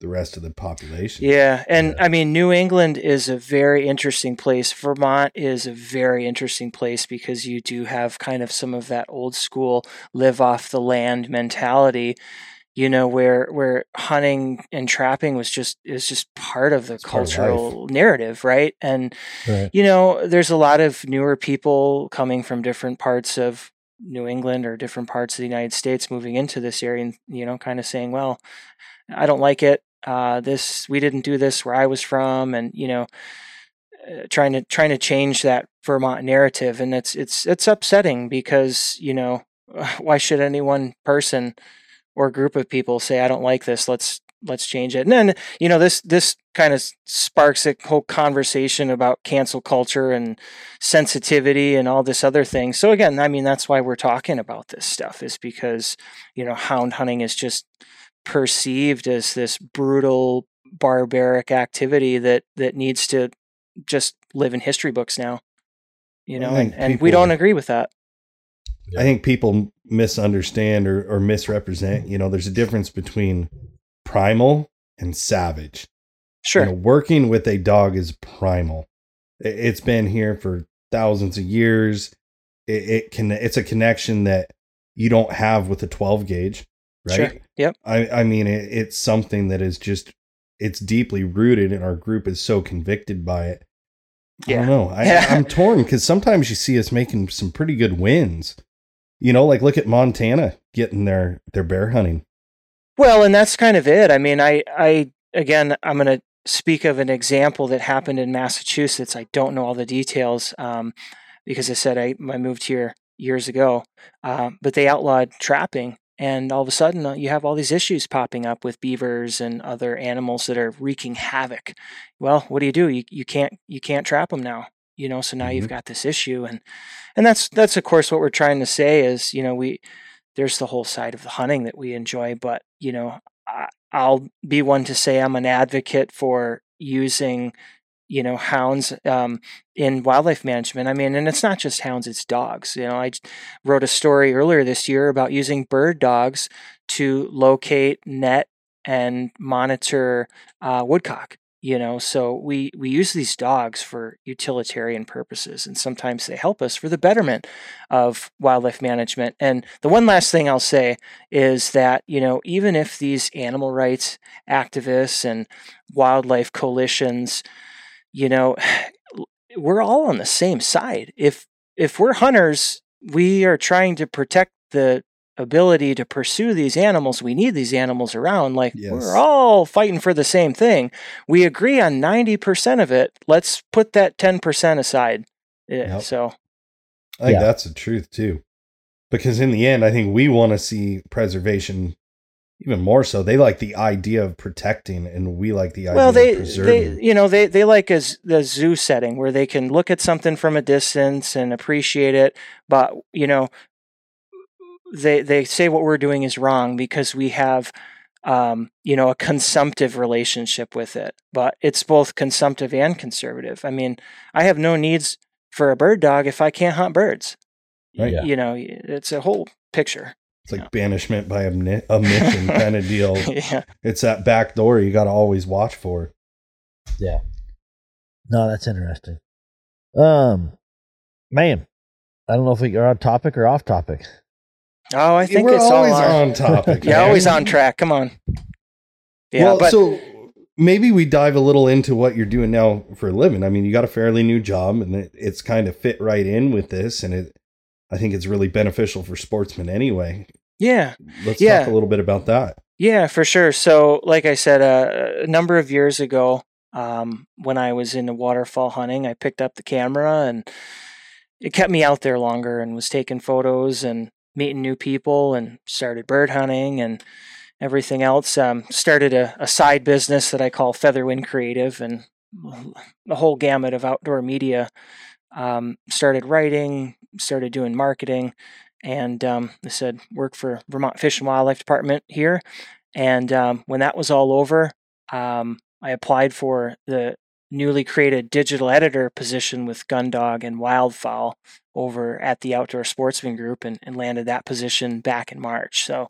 the rest of the population. Yeah, and Yeah. I mean, New England is a very interesting place. Vermont is a very interesting place because you do have kind of some of that old school live off the land mentality. You know, where where hunting and trapping was just is just part of the It's part of cultural narrative, right? And Right. you know, there's a lot of newer people coming from different parts of New England or different parts of the United States moving into this area and, you know, kind of saying, well, I don't like it. Uh, this, we didn't do this where I was from. And, you know, uh, trying to, trying to change that Vermont narrative. And it's, it's, it's upsetting because, you know, why should any one person or group of people say, I don't like this. Let's, let's change it. And then you know this this kind of sparks a whole conversation about cancel culture and sensitivity and all this other thing. So again, I mean that's why we're talking about this stuff is because you know hound hunting is just perceived as this brutal barbaric activity that that needs to just live in history books now you know and, and we don't agree with that i think people misunderstand or, or misrepresent you know there's a difference between primal and savage sure you know, working with a dog is primal it's been here for thousands of years it, it can it's a connection that you don't have with a 12 gauge right sure. yep i i mean it, it's something that is just it's deeply rooted and our group is so convicted by it yeah. I don't know. I. I'm torn because sometimes you see us making some pretty good wins. You know, like look at Montana getting their their bear hunting. Well, and that's kind of it. I mean, I I again, I'm going to speak of an example that happened in Massachusetts. I don't know all the details um, because I said I, I moved here years ago, uh, but they outlawed trapping and all of a sudden uh, you have all these issues popping up with beavers and other animals that are wreaking havoc well what do you do you, you can't you can't trap them now you know so now mm-hmm. you've got this issue and and that's that's of course what we're trying to say is you know we there's the whole side of the hunting that we enjoy but you know I, i'll be one to say i'm an advocate for using you know hounds um, in wildlife management i mean and it's not just hounds it's dogs you know i wrote a story earlier this year about using bird dogs to locate net and monitor uh, woodcock you know so we we use these dogs for utilitarian purposes and sometimes they help us for the betterment of wildlife management and the one last thing i'll say is that you know even if these animal rights activists and wildlife coalitions you know, we're all on the same side. If if we're hunters, we are trying to protect the ability to pursue these animals. We need these animals around. Like yes. we're all fighting for the same thing. We agree on 90% of it. Let's put that 10% aside. Yeah, yep. So I think yeah. that's the truth too. Because in the end, I think we want to see preservation even more so they like the idea of protecting and we like the idea well they, they you know they, they like a, the zoo setting where they can look at something from a distance and appreciate it but you know they they say what we're doing is wrong because we have um, you know a consumptive relationship with it but it's both consumptive and conservative i mean i have no needs for a bird dog if i can't hunt birds right you know it's a whole picture it's like yeah. banishment by omission kind of deal. yeah. It's that back door you got to always watch for. Yeah. No, that's interesting. Um, man, I don't know if we are on topic or off topic. Oh, I think We're it's always on, on topic. yeah, always on track. Come on. Yeah, well, but, so maybe we dive a little into what you're doing now for a living. I mean, you got a fairly new job, and it, it's kind of fit right in with this, and it I think it's really beneficial for sportsmen anyway. Yeah. Let's yeah. talk a little bit about that. Yeah, for sure. So, like I said, uh, a number of years ago, um, when I was into waterfowl hunting, I picked up the camera and it kept me out there longer and was taking photos and meeting new people and started bird hunting and everything else. Um, started a, a side business that I call Featherwind Creative and the whole gamut of outdoor media. Um, started writing, started doing marketing, and um, I said work for Vermont Fish and Wildlife Department here. And um, when that was all over, um, I applied for the newly created digital editor position with Gundog and Wildfowl over at the Outdoor Sportsman Group, and, and landed that position back in March. So.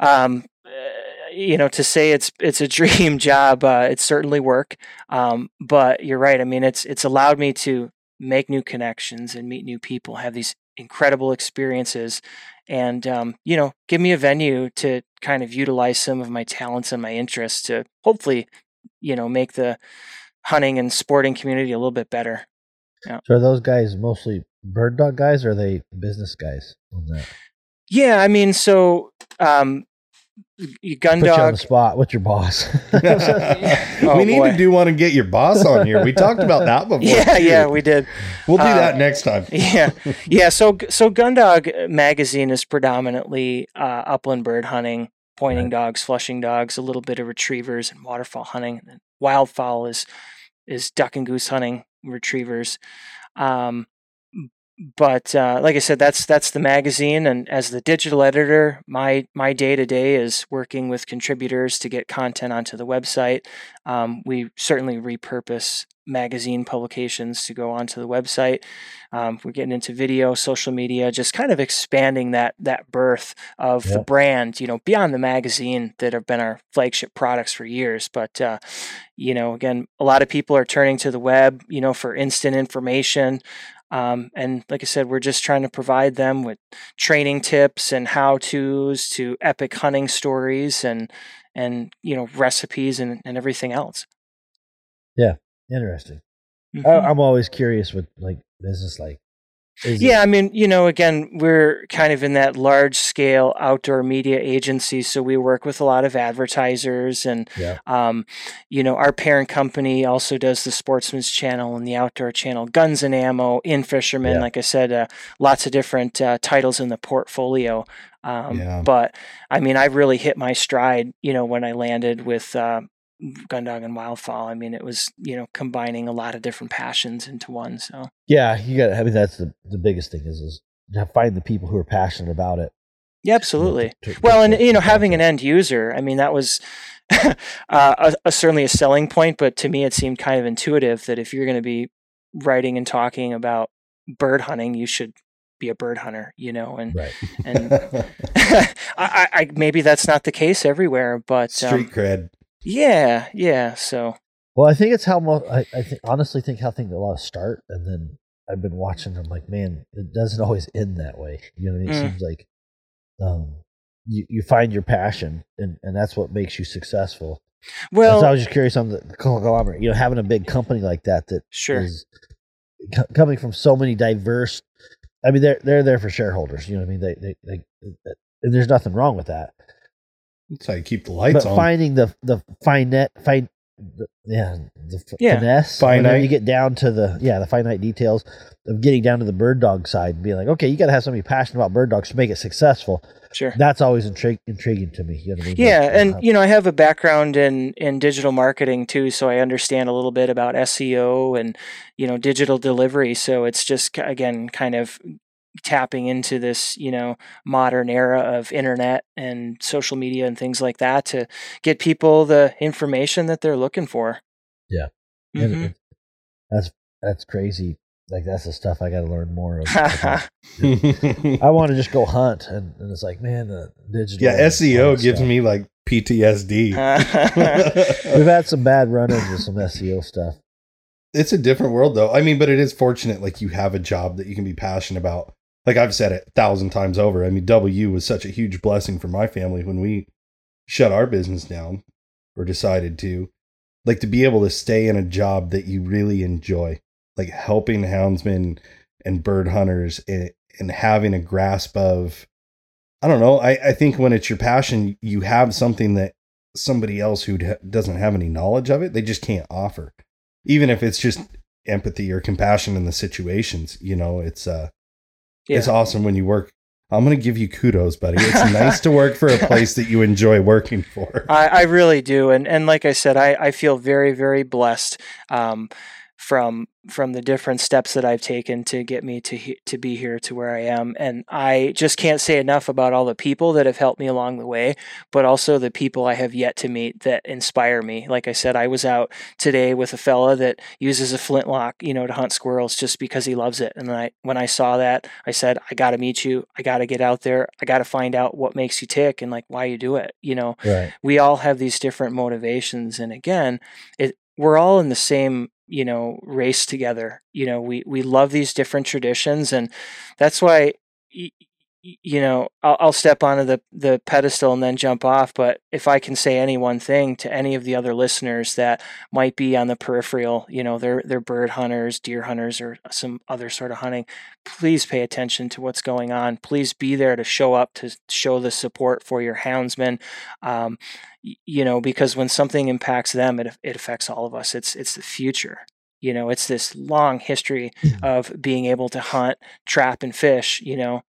Um, uh, you know, to say it's it's a dream job, uh, it's certainly work. Um, but you're right. I mean, it's it's allowed me to make new connections and meet new people, have these incredible experiences, and um, you know, give me a venue to kind of utilize some of my talents and my interests to hopefully, you know, make the hunting and sporting community a little bit better. Yeah. So are those guys mostly bird dog guys or are they business guys on that? Yeah, I mean, so um, gun Put dog. You on the spot. What's your boss? oh, we need boy. to do one and get your boss on here. We talked about that before. Yeah, too. yeah, we did. We'll do uh, that next time. yeah, yeah. So, so Gundog magazine is predominantly uh, upland bird hunting pointing Right. dogs, flushing dogs, a little bit of retrievers and waterfowl hunting. And wildfowl is is duck and goose hunting, retrievers. Um, but uh, like I said, that's that's the magazine, and as the digital editor, my my day to day is working with contributors to get content onto the website. Um, we certainly repurpose magazine publications to go onto the website. Um, we're getting into video, social media, just kind of expanding that that birth of the brand. You know, beyond the magazine that have been our flagship products for years, but uh, you know, again, a lot of people are turning to the web, you know, for instant information. Um, and like I said, we're just trying to provide them with training tips and how tos to epic hunting stories and and you know recipes and, and everything else. Yeah, interesting. Mhm. I, I'm always curious with like business like. Is it- Yeah, I mean, you know, again, we're kind of in that large scale outdoor media agency, so we work with a lot of advertisers, and Yeah. um, you know, our parent company also does the Sportsman's Channel and the Outdoor Channel, Guns and Ammo, In-Fisherman. Yeah. Like I said, uh, lots of different uh, titles in the portfolio. Um, Yeah. But I mean, I really hit my stride, you know, when I landed with. Uh, Gundog and Wildfowl. I mean, it was you know combining a lot of different passions into one. So Yeah, you got. I mean, that's the the biggest thing is is to find the people who are passionate about it. yeah, you know, absolutely. to- to- Well, to and put you know, having an end user, I mean, that was uh, a, a, certainly a selling point. But to me, it seemed kind of intuitive that if you're going to be writing and talking about bird hunting, you should be a bird hunter. You know, and right. and I, I, I maybe that's not the case everywhere, but Street um, cred. Yeah, yeah. So Well, I think it's how most. I, I think honestly think how things a lot of start, and then I've been watching. I'm like, man, it doesn't always end that way. You know, what I mean? it Mm. seems like um, you you find your passion, and and that's what makes you successful. well, so I was just curious on the conglomerate. You know, having a big company like that that sure. is co- coming from so many diverse. I mean, they're they're there for shareholders. You know what I mean? They they, they and there's nothing wrong with that. That's how you keep the lights but on. finding the the finite fine the, yeah the f- Yeah. finesse whenever Finite. you get down to the yeah the finite details of getting down to the bird dog side and being like okay you got to have somebody passionate about bird dogs to make it successful Sure. that's always intrig- intriguing to me you know what I mean? Yeah, Like, and uh, you know, I have a background in in digital marketing too, so I understand a little bit about SEO and you know digital delivery. So it's just again kind of tapping into this you know modern era of internet and social media and things like that to get people the information that they're looking for. Yeah. and Mhm. it- that's that's crazy like that's the stuff I got to learn more of I want to just go hunt and, and it's like man the digital yeah, SEO gives stuff. me like PTSD. we've had some bad run-ins with some SEO stuff it's a different world though. I mean, but it is fortunate like you have a job that you can be passionate about. Like I've said it a thousand times over. I mean, W was such a huge blessing for my family when we shut our business down or decided to. Like to be able to stay in a job that you really enjoy, like helping houndsmen and bird hunters and, and having a grasp of I don't know. I, I think when it's your passion, you have something that somebody else who doesn't have any knowledge of it, they just can't offer. Even if it's just empathy or compassion in the situations, you know, it's uh it's awesome when you work. I'm gonna give you kudos, buddy. It's nice to work for a place that you enjoy working for. I, I really do, and and like I said, I, I feel very very blessed um, from from the different steps that I've taken to get me to he- to be here to where I am, and I just can't say enough about all the people that have helped me along the way, but also the people I have yet to meet that inspire me. Like I said, I was out today with a fella that uses a flintlock, you know, to hunt squirrels just because he loves it, and I when I saw that, I said, I got to meet you. I got to get out there. I got to find out what makes you tick and like why you do it. You know, right we all have these different motivations and again it we're all in the same you know race together. You know we we love these different traditions and that's why you know I'll, I'll step onto the the pedestal and then jump off. But if i can say any one thing to any of the other listeners that might be on the peripheral you know they're they're bird hunters deer hunters or some other sort of hunting please pay attention to what's going on. Please be there to show up to show the support for your houndsmen. Um, you know because when something impacts them it, it affects all of us. It's it's the future. You know it's this long history of being able to hunt trap and fish you know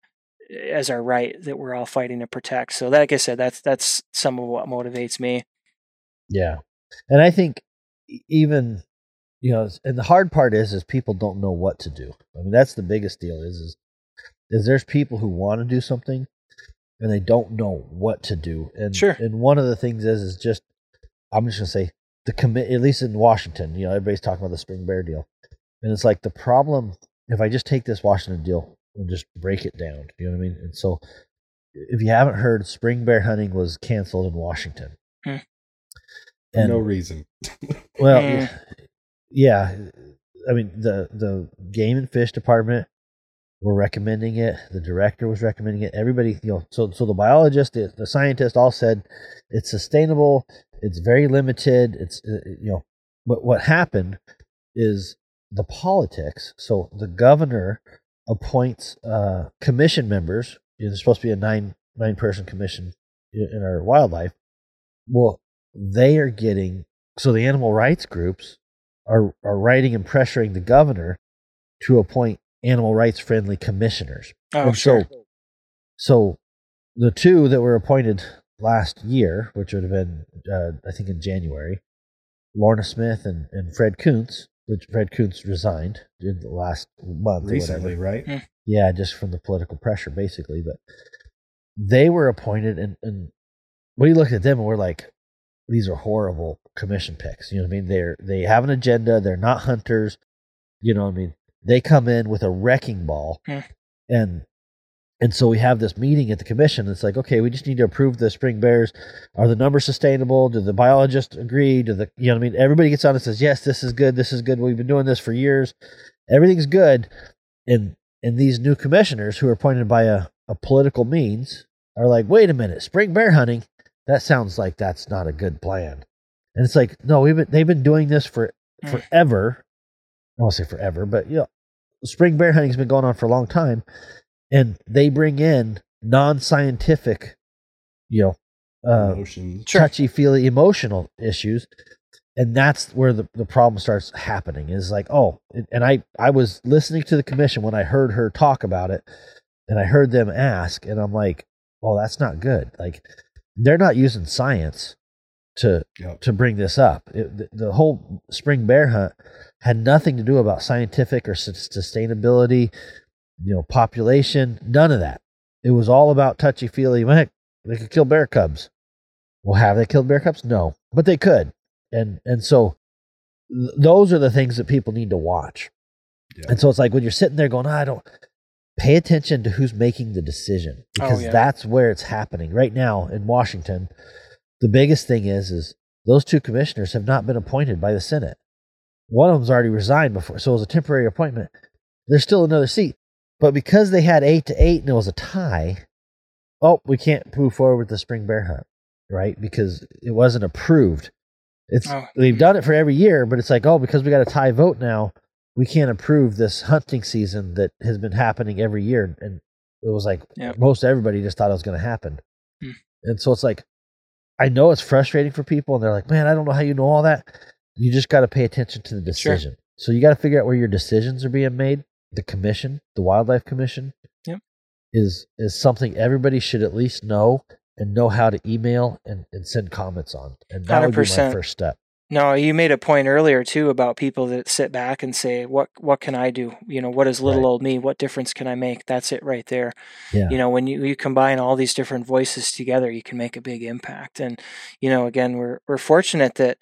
as our right that we're all fighting to protect. So, like I said, that's that's some of what motivates me. Yeah, and I think even you know, and the hard part is is people don't know what to do. I mean, that's the biggest deal. Is is is there's people who want to do something and they don't know what to do. And Sure. and one of the things is is just I'm just gonna say the commit at least in Washington, you know, everybody's talking about the spring bear deal. And it's like the problem if I just take this Washington deal and just break it down, you know what I mean? And so if you haven't heard, spring bear hunting was canceled in Washington. Hmm. For no reason. Well, Mm. yeah, I mean the the game and fish department were recommending it. The director was recommending it. Everybody, you know, so so the biologist, the, the scientist, all said it's sustainable. It's very limited. It's uh, you know, but what happened is the politics. So the governor appoints uh, commission members. You know, there's supposed to be a nine nine person commission in our wildlife. Well, they are getting so the animal rights groups are are writing and pressuring the governor to appoint animal rights friendly commissioners. Oh, And sure. so so the two that were appointed last year, which would have been uh, I think in January, Lorna Smith and, and Fred Koontz, which Fred Koontz resigned in the last month or Recently, whatever. right? Yeah, just from the political pressure, basically. But they were appointed, and, and we looked at them and we're like, these are horrible commission picks. You know what I mean? They're they have an agenda. They're not hunters. You know what I mean? They come in with a wrecking ball, Hmm. and and so we have this meeting at the commission. It's like, okay, we just need to approve the spring bears. Are the numbers sustainable? Do the biologists agree? Do the you know what I mean? Everybody gets on and says, yes, this is good. This is good. We've been doing this for years. Everything's good. And and these new commissioners who are appointed by a, a political means are like, wait a minute, spring bear hunting. That sounds like that's not a good plan. And it's like, no, we've been, they've been doing this for Mm. forever. I won't say forever, but you know, spring bear hunting's been going on for a long time, and they bring in non-scientific, you know, uh, Emotions. Touchy feely emotional issues and that's where the, the problem starts happening is like oh and i i was listening to the commission when i heard her talk about it and i heard them ask and i'm like oh that's not good like they're not using science to Yep. to bring this up it, the, the whole spring bear hunt had nothing to do about scientific or sus- sustainability you know population none of that. It was all about touchy feely heck they could kill bear cubs. Well have they killed bear cubs? No but they could. And and so th- those are the things that people need to watch. Yeah. and so it's like when you're sitting there going "Ah, i don't pay attention to who's making the decision because Oh, yeah. that's where it's happening. Right now in washington the biggest thing is is those two commissioners have not been appointed by the senate. One of them's already resigned before so it was a temporary appointment. There's still another seat but because they had eight to eight and it was a tie oh we can't move forward with the spring bear hunt right because it wasn't approved it's Oh. they've done it for every year but it's like oh because we got a tie vote now we can't approve this hunting season that has been happening every year and it was like Yep. most everybody just thought it was going to happen Hmm. and so it's like i know it's frustrating for people and they're like man i don't know how you know all that you just got to pay attention to the Sure. decision so you got to figure out where your decisions are being made the commission the wildlife commission Yep. is is something everybody should at least know and know how to email and, and send comments on and that would be my first step No, you made a point earlier too about people that sit back and say, "What what can I do? You know, what is little Right. old me? What difference can I make?" That's it right there. Yeah. You know, when you, you combine all these different voices together, you can make a big impact. And you know, again, we're we're fortunate that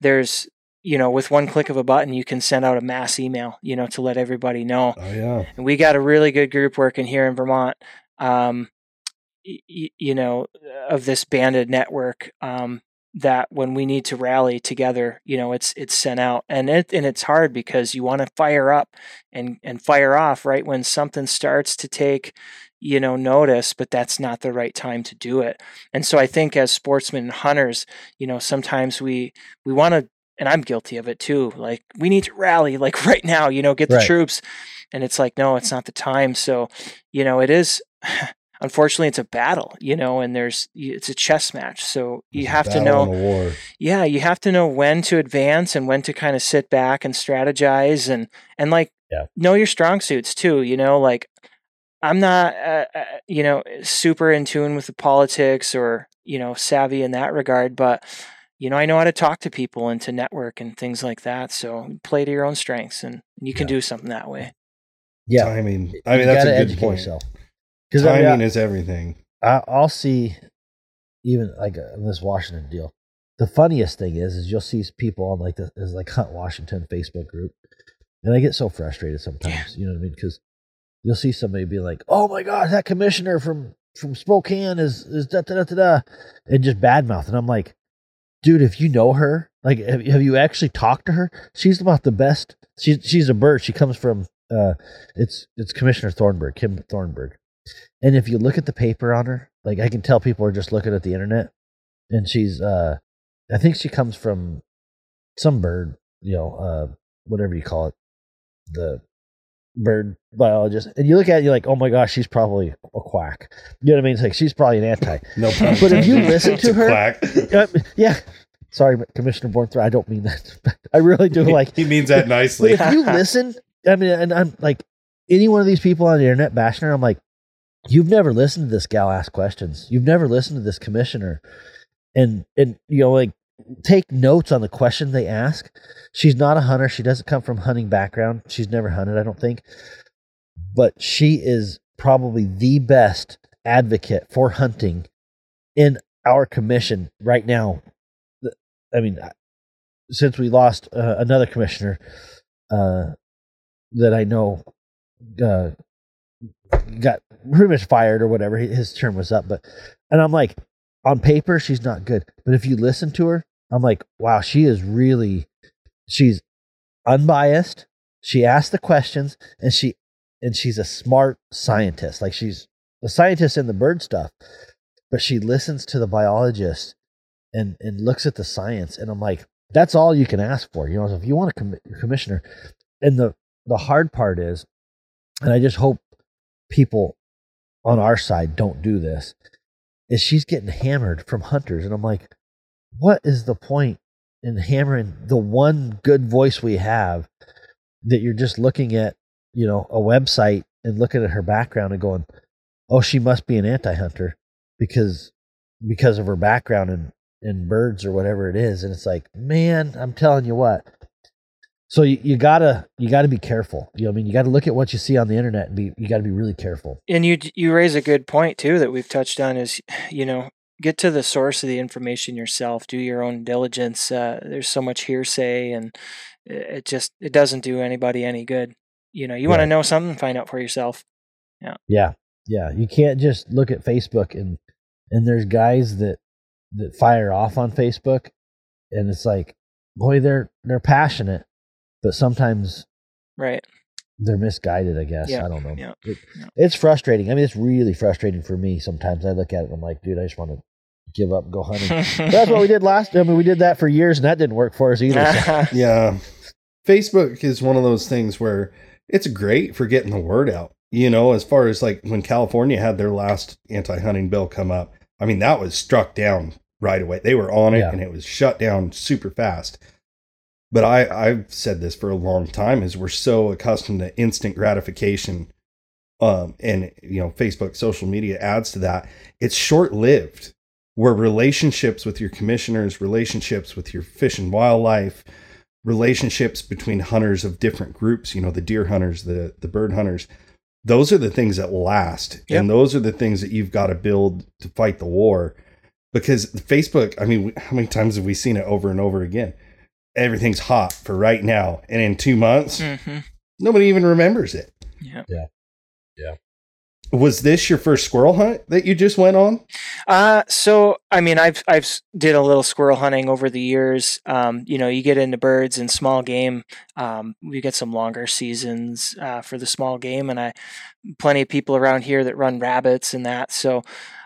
there's you know, with one click of a button, you can send out a mass email, you know, to let everybody know. Oh yeah. And we got a really good group working here in Vermont. Um, y- you know, of this banded network. Um, that when we need to rally together, you know, it's it's sent out, and it and it's hard because you want to fire up and and fire off right when something starts to take, you know, notice, but that's not the right time to do it. And so I think as sportsmen and hunters, you know, sometimes we we want to, and I'm guilty of it too. Like we need to rally, like right now, you know, get the Right. troops, and it's like no, it's not the time. So, you know, it is. Unfortunately, it's a battle, you know, and there's it's a chess match. So you It's have to know and a war. yeah you have to know when to advance and when to kind of sit back and strategize and and like Yeah. know your strong suits too you know like I'm not, uh, uh, you know, super in tune with the politics or you know savvy in that regard, but you know, I know how to talk to people and to network and things like that. So play to your own strengths, and you can Yeah. do something that way. Yeah, Timing. I mean, You that's gotta a good point. yourself. Because I Timing mean, is everything. I, I'll see even like uh, this Washington deal. The funniest thing is, is you'll see people on like this is like Hunt Washington Facebook group, and I get so frustrated sometimes. You know what I mean? Because you'll see somebody be like, "Oh my god, that commissioner from from Spokane is is da da da da da," and just badmouth, and I'm like, dude, if you know her, like, have, have you actually talked to her? She's about the best. She's she's a bird. She comes from uh, it's it's Commissioner Thorburn, Kim Thorburn, and if you look at the paper on her, like I can tell people are just looking at the internet, and she's uh, I think she comes from some bird, you know, uh, whatever you call it, the bird biologist, and you look at it, you're like, oh my gosh, she's probably a quack. You know what I mean? It's like she's probably an anti. No pun But if you listen to her- quack. Uh, yeah. Sorry, Commissioner Bornthrow. I don't mean that. I really do like. he means that nicely. if you listen, I mean, and I'm like, any one of these people on the internet bashing her, I'm like, you've never listened to this gal ask questions. You've never listened to this commissioner, and and you know, like, take notes on the question they ask. She's not a hunter. She doesn't come from hunting background. She's never hunted, I don't think. But she is probably the best advocate for hunting in our commission right now. I mean, since we lost uh, another commissioner uh, that I know uh, got pretty much fired or whatever, his term was up. But and I'm like, on paper she's not good, but if you listen to her, I'm like, wow, she is really, she's unbiased. She asks the questions, and she and she's a smart scientist. Like she's a scientist in the bird stuff, but she listens to the biologist and and looks at the science. And I'm like, that's all you can ask for. You know, if you want a com- commissioner, and the the hard part is, and I just hope people on our side don't do this, is she's getting hammered from hunters, and I'm like, what is the point in hammering the one good voice we have that you're just looking at, you know, a website and looking at her background and going, oh, she must be an anti-hunter because because of her background in in birds or whatever it is, and it's like, man, I'm telling you what. So you, you gotta you gotta be careful. You know, I mean, you gotta look at what you see on the internet and be you gotta be really careful. And you you raise a good point too that we've touched on is you know get to the source of the information yourself. Do your own diligence. Uh, there's so much hearsay, and it just it doesn't do anybody any good. You know, you want to know something, find out for yourself. Yeah, yeah. Yeah. You can't just look at Facebook and and there's guys that that fire off on Facebook, and it's like, boy, they're they're passionate, but sometimes Right. they're misguided. I guess Yeah, I don't know. yeah, It- yeah. It's frustrating. I mean, it's really frustrating for me. Sometimes I look at it and I'm like, dude, I just want to give up and go hunting. That's what we did last. I mean, we did that for years, and that didn't work for us either. so- Yeah. Facebook is one of those things where it's great for getting the word out. You know, as far as like when California had their last anti hunting bill come up, I mean, that was struck down right away. They were on it Yeah. and it was shut down super fast. But I, I've said this for a long time is we're so accustomed to instant gratification. Um, and you know, Facebook, social media adds to that. It's short lived where relationships with your commissioners, relationships with your fish and wildlife, relationships between hunters of different groups, you know, the deer hunters, the the bird hunters, those are the things that last. Yep. And those are the things that you've got to build to fight the war. Because Facebook, I mean, how many times have we seen it over and over again? Everything's hot for right now. And in two months, hmm nobody even remembers it. Yeah. Yeah. Was this your first squirrel hunt that you just went on? Uh, so I mean, I've I've did a little squirrel hunting over the years. Um, you know, you get into birds and small game. Um, we get some longer seasons uh, for the small game, and I plenty of people around here that run rabbits and that. So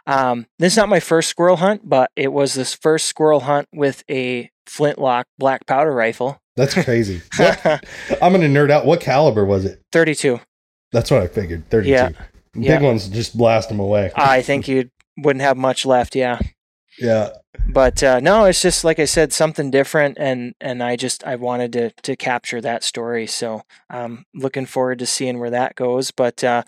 um, this is not my first squirrel hunt, but it was this first squirrel hunt with a flintlock black powder rifle. That's crazy. What, I'm going to nerd out. What caliber was it? Thirty-two. That's what I figured. 32. Yeah. Big Yeah. ones just blast them away. I think you wouldn't have much left. Yeah. Yeah. But uh, no, it's just like I said, something different, and and I just I wanted to to capture that story. So um, looking forward to seeing where that goes. But uh,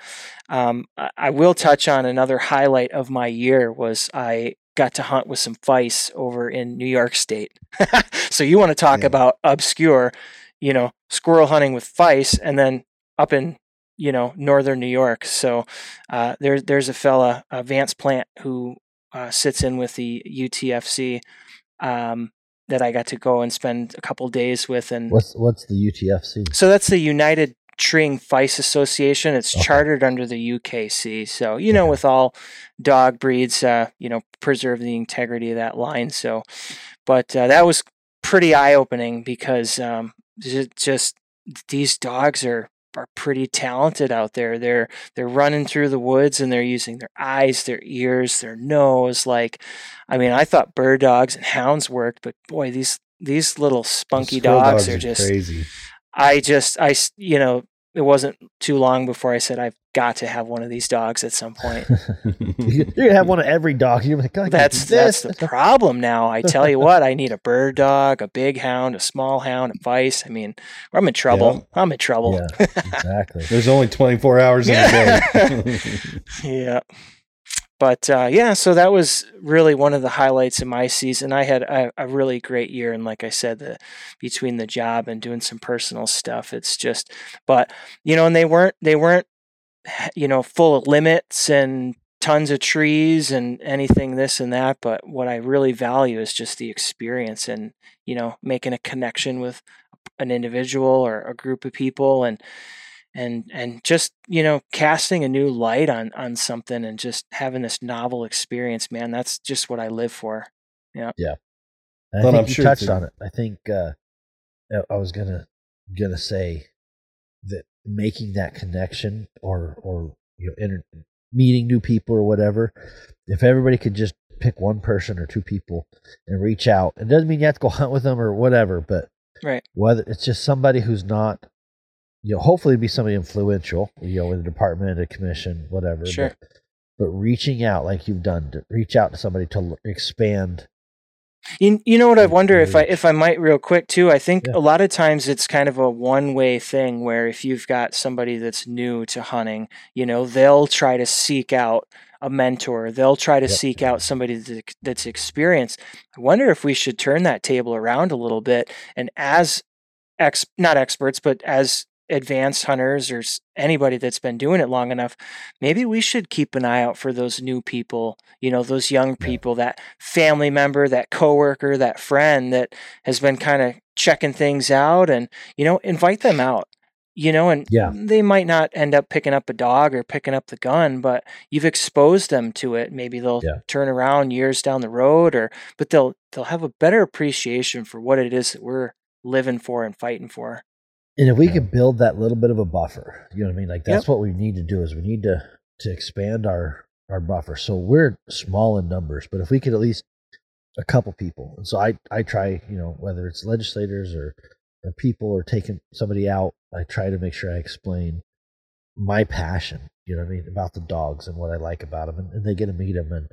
um, I will touch on another highlight of my year was I got to hunt with some Feis over in New York State. so you want to talk Yeah. about obscure, you know, squirrel hunting with Feis, and then up in you know northern New York. So uh, there's there's a fella, uh, Vance Plant, who uh, sits in with the UTFC um, that I got to go and spend a couple days with, and What's what's the UTFC? so that's the United Treeing Feist Association. It's Okay. chartered under the UKC. So, you know, with all dog breeds, uh, you know, preserve the integrity of that line. So, but uh, that was pretty eye opening because um, ju- just these dogs are are pretty talented out there. They're they're running through the woods and they're using their eyes, their ears, their nose. Like, I mean, I thought bird dogs and hounds worked, but boy, these these little spunky Squirrel dogs, are just crazy. I just, I, you know, it wasn't too long before I said I've got to have one of these dogs at some point. You're gonna have one of every dog. You're like, "God, I can't that's that's the problem now. I tell you what, I need a bird dog, a big hound, a small hound, a vice. I mean, I'm in trouble. I'm in trouble. Yeah, exactly. There's only 24 hours in a day. Yeah. But uh, yeah, so that was really one of the highlights of my season. I had a, a really great year, and like I said, the between the job and doing some personal stuff, it's just. But you know, and they weren't they weren't you know full of limits and tons of trees and anything this and that. But what I really value is just the experience and you know making a connection with an individual or a group of people and and and just you know casting a new light on on something and just having this novel experience man that's just what i live for And I But think I'm you sure touched it's on it. I think uh, I- I was gonna gonna say that making that connection or or you know inter- meeting new people or whatever. If everybody could just pick one person or two people and reach out, it doesn't mean you have to go hunt with them or whatever, but right whether it's just somebody who's not you know hopefully be somebody influential you know in a department a commission whatever Sure. but, but reaching out like you've done to reach out to somebody to l- expand you, you know what i wonder if i if i might real quick too i think Yeah. a lot of times it's kind of a one way thing where if you've got somebody that's new to hunting you know they'll try to seek out a mentor they'll try to Yep. seek out somebody that's, that's experienced i wonder if we should turn that table around a little bit and as ex not experts but as advanced hunters or anybody that's been doing it long enough maybe we should keep an eye out for those new people you know those young people that family member that coworker that friend that has been kind of checking things out and you know invite them out you know and Yeah. they might not end up picking up a dog or picking up the gun but you've exposed them to it maybe they'll Yeah. turn around years down the road or but they'll they'll have a better appreciation for what it is that we're living for and fighting for And if we Yeah. could build that little bit of a buffer, you know what I mean? Like that's what we need to do is we need to to expand our our buffer. So we're small in numbers, but if we could at least a couple people. And so I I try, you know, whether it's legislators or or people or taking somebody out, I try to make sure I explain my passion, you know what I mean, about the dogs and what I like about them and, and they get to meet them and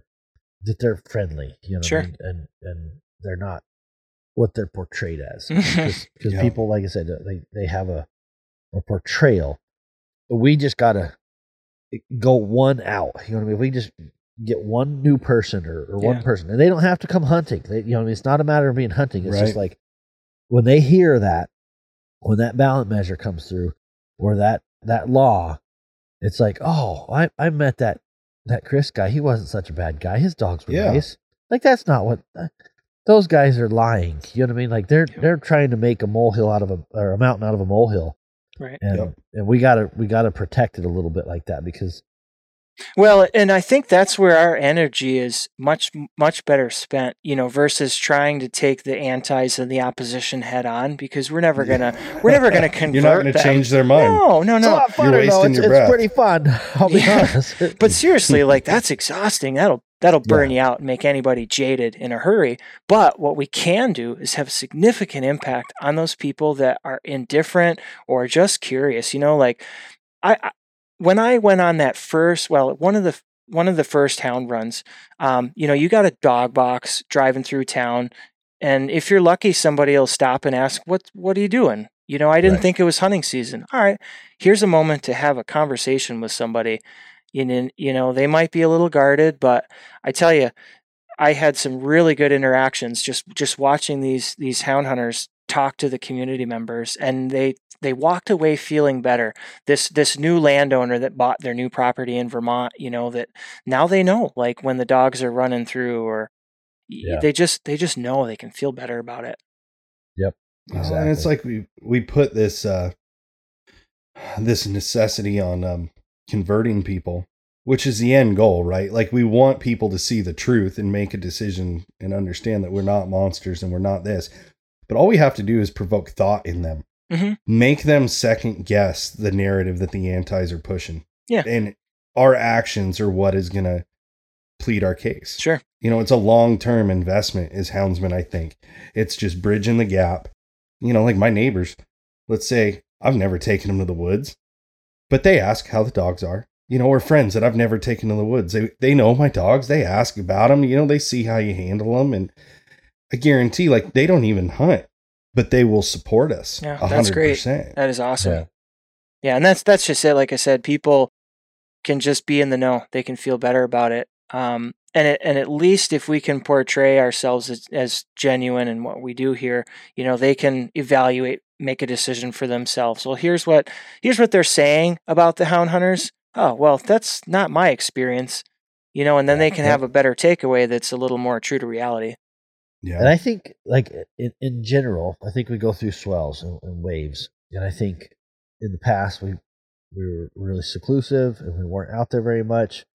that they're friendly, you know what Sure. I mean? And and they're not what they're portrayed as. Because Yeah. people like i said they they have a a portrayal but we just gotta go one out you know what i mean? If we just get one new person or, or one person and they don't have to come hunting. They, you know what I mean? it's not a matter of being hunting it's just like when they hear that when that ballot measure comes through or that that law it's like oh i i met that that chris guy. He wasn't such a bad guy. His dogs were Yeah. nice. Like that's not what uh, those guys are lying you know what i mean like they're Yep. they're trying to make a molehill out of a or a mountain out of a molehill right and Yep. and we gotta we gotta protect it a little bit like that because Well, and I think that's where our energy is much much better spent, you know, versus trying to take the antis and the opposition head on because we're never gonna we're never gonna convert You're not going to them. change their mind. No, no, it's a no. lot funner You're though. wasting It's, your it's breath. pretty fun i'll be Yeah. honest But seriously, like that's exhausting. That'll that'll burn you out and make anybody jaded in a hurry. But what we can do is have a significant impact on those people that are indifferent or just curious. You know, like I, I when I went on that first, well, one of the one of the first hound runs. Um, you know, you got a dog box driving through town, and if you're lucky, somebody will stop and ask, "What What are you doing?" You know, I didn't Right. think it was hunting season. All right, here's a moment to have a conversation with somebody. You know, you know, they might be a little guarded, but I tell you, I had some really good interactions just just watching these these hound hunters talk to the community members, and they they walked away feeling better. This this new landowner that bought their new property in Vermont, you know, that now they know like when the dogs are running through, or Yeah. they just they just know they can feel better about it. Oh, and it's like we we put this uh this necessity on um converting people, which is the end goal, right? Like we want people to see the truth and make a decision and understand that we're not monsters and we're not this. But all we have to do is provoke thought in them. Mhm. Make them second guess the narrative that the antis are pushing. Yeah. And our actions are what is going to plead our case Sure. you know it's a long-term investment is houndsman i think it's just bridging the gap you know like my neighbors let's say i've never taken them to the woods but they ask how the dogs are you know we're friends that i've never taken to the woods they, they know my dogs they ask about them you know they see how you handle them and i guarantee like they don't even hunt but they will support us Yeah, a that's great. That is awesome. Yeah. Yeah. and that's that's just it. Like I said, people can just be in the know. They can feel better about it. Um, and it, and at least if we can portray ourselves as, as genuine in what we do here, you know, they can evaluate, make a decision for themselves. Well, here's what here's what they're saying about the hound hunters. Oh, well, that's not my experience. You know, and then they can have a better takeaway that's a little more true to reality. yeah And I think, like in, in general, I think we go through swells and, and waves. And I think in the past we we were really seclusive and we weren't out there very much.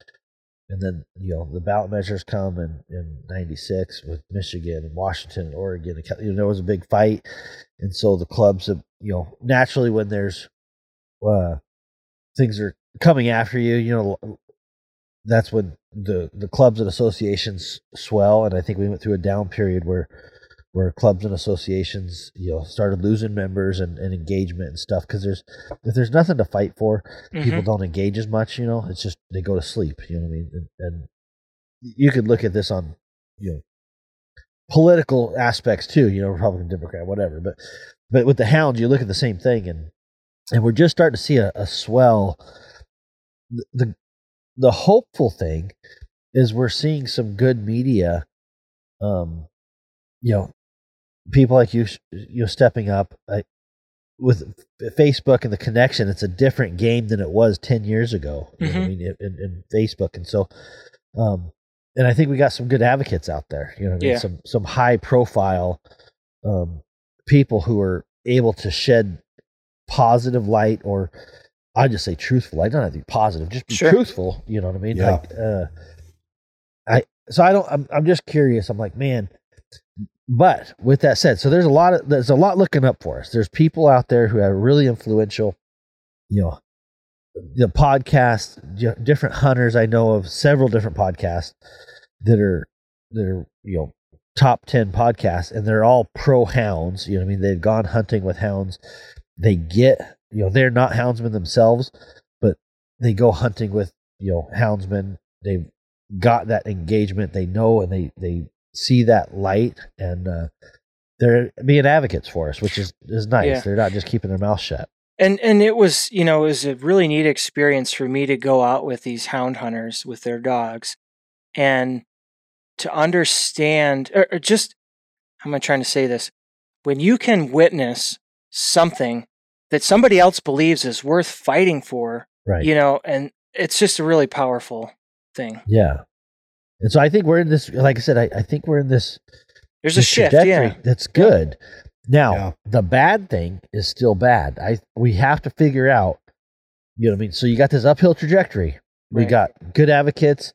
And then you know the ballot measures come in in '96 with Michigan and Washington and Oregon. You know there was a big fight, and so the clubs have you know naturally when there's uh, things are coming after you, you know that's when the the clubs and associations swell and i think we went through a down period where where clubs and associations you know started losing members and, and engagement and stuff because there's if there's nothing to fight for people Mhm. don't engage as much you know it's just they go to sleep you know what i mean and, and you could look at this on you know political aspects too you know republican democrat whatever but but with the hounds you look at the same thing and and we're just starting to see a, a swell the, the the hopeful thing is we're seeing some good media um you know people like you you stepping up I, with facebook and the connection it's a different game than it was 10 years ago you know i mean in, in, facebook and so um and i think we got some good advocates out there you know I mean? Some some high profile um people who are able to shed positive light or I just say truthful. I don't have to be positive. Just be Sure. truthful. You know what I mean? Yeah. Like, uh, I so I don't. I'm I'm just curious. I'm like, man. But with that said, so there's a lot of there's a lot looking up for us. There's people out there who are really influential. You know, the podcast, different hunters. I know of several different podcasts that are that are you know top ten podcasts, and they're all pro hounds. You know I mean? They've gone hunting with hounds. They get you know they're not houndsmen themselves, but they go hunting with you know houndsmen. They've got that engagement. They know and they they see that light, and uh, they're being advocates for us, which is is nice. Yeah. They're not just keeping their mouth shut. and and it was you know it was a really neat experience for me to go out with these hound hunters with their dogs and to understand or, or just how am i trying to say this when you can witness something that somebody else believes is worth fighting for Right. you know and it's just a really powerful thing Yeah. And so I think we're in this. Like I said, I, I think we're in this there's a shift yeah that's good. Now, Yeah. the bad thing is still bad. I we have to figure out, you know what I mean? So you got this uphill trajectory. We Right. got good advocates,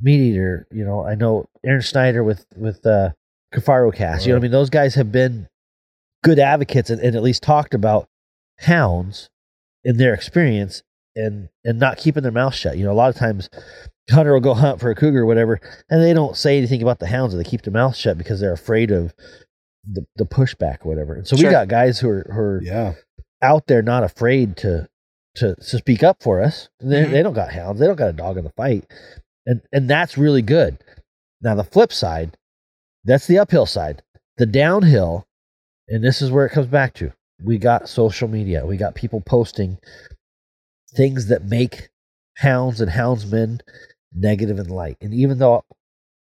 meat eater, you know, I know Aaron Snyder with with uh Kifaru Cast. You know what I mean? Those guys have been good advocates and, and at least talked about hounds in their experience and and not keeping their mouth shut. You know, a lot of times hunter will go hunt for a cougar or whatever, and they don't say anything about the hounds, or they keep their mouth shut because they're afraid of the, the pushback or whatever. And so Sure. we got guys who are who are Yeah. out there not afraid to to to speak up for us. They, Mhm. they don't got hounds. They don't got a dog in the fight. and and that's really good. Now the flip side, that's the uphill side. The downhill, and this is where it comes back to. We got social media. We got people posting things that make hounds and houndsmen negative in light. And even though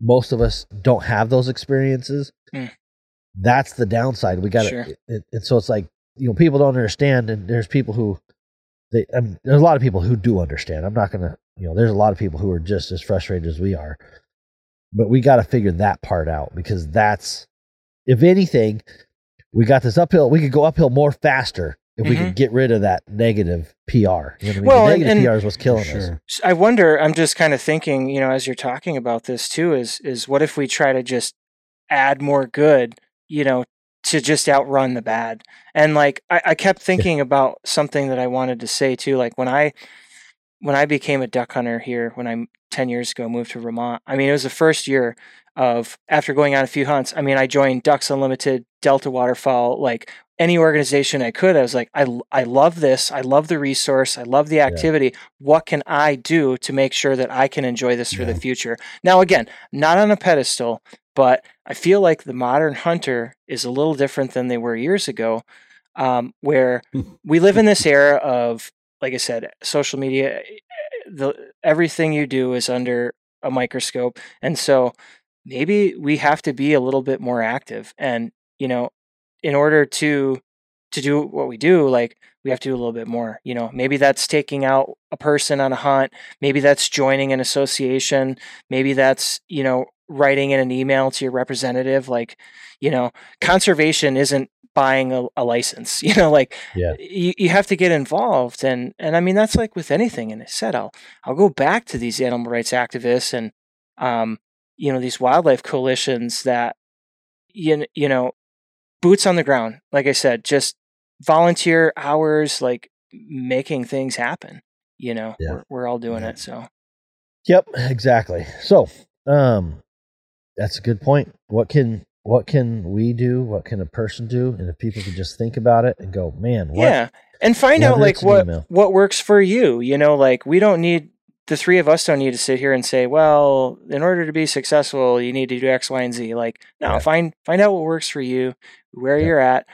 most of us don't have those experiences, Mm. that's the downside. We got to, Sure. and, and so it's like you know people don't understand, and there's people who they I mean, there's a lot of people who do understand. I'm not gonna you know there's a lot of people who are just as frustrated as we are, but we got to figure that part out because that's if anything, we got this uphill. We could go uphill more faster if we Mhm. could get rid of that negative PR. You know I mean? Well, the negative and- PR is what's killing us. I wonder. I'm just kind of thinking, you know, as you're talking about this too, is is what if we try to just add more good, you know, to just outrun the bad? And like, I, I kept thinking about something that I wanted to say too. Like when I when I became a duck hunter here, when I ten years ago moved to Vermont. I mean, it was the first year of after going on a few hunts. I mean, I joined Ducks Unlimited, Delta Waterfowl, like any organization I could. I was like, I, I love this. I love the resource. I love the activity. What can I do to make sure that I can enjoy this for the future? Now, again, not on a pedestal, but I feel like the modern hunter is a little different than they were years ago, um, where we live in this era of, like I said, social media. The everything you do is under a microscope, and so maybe we have to be a little bit more active. And you know, in order to to do what we do, like we have to do a little bit more. You know, maybe that's taking out a person on a hunt. Maybe that's joining an association. Maybe that's you know writing in an email to your representative. Like, you know, conservation isn't buying a, a license. You know, like Yeah. you, you have to get involved, and and I mean that's like with anything. And I said I'll I'll go back to these animal rights activists and um you know these wildlife coalitions that you you know boots on the ground. Like I said, just volunteer hours, like making things happen. You know, Yeah. we're, we're all doing Yeah. it. So Yep, exactly. So, um, that's a good point. What can what can we do? What can a person do? And if people could just think about it and go, man, what? yeah, and find Whether out like what email. what works for you. You know, like we don't need the three of us don't need to sit here and say, well, in order to be successful, you need to do X, Y, and Z. Like, no, Yeah. find find out what works for you, where Yeah. you're at,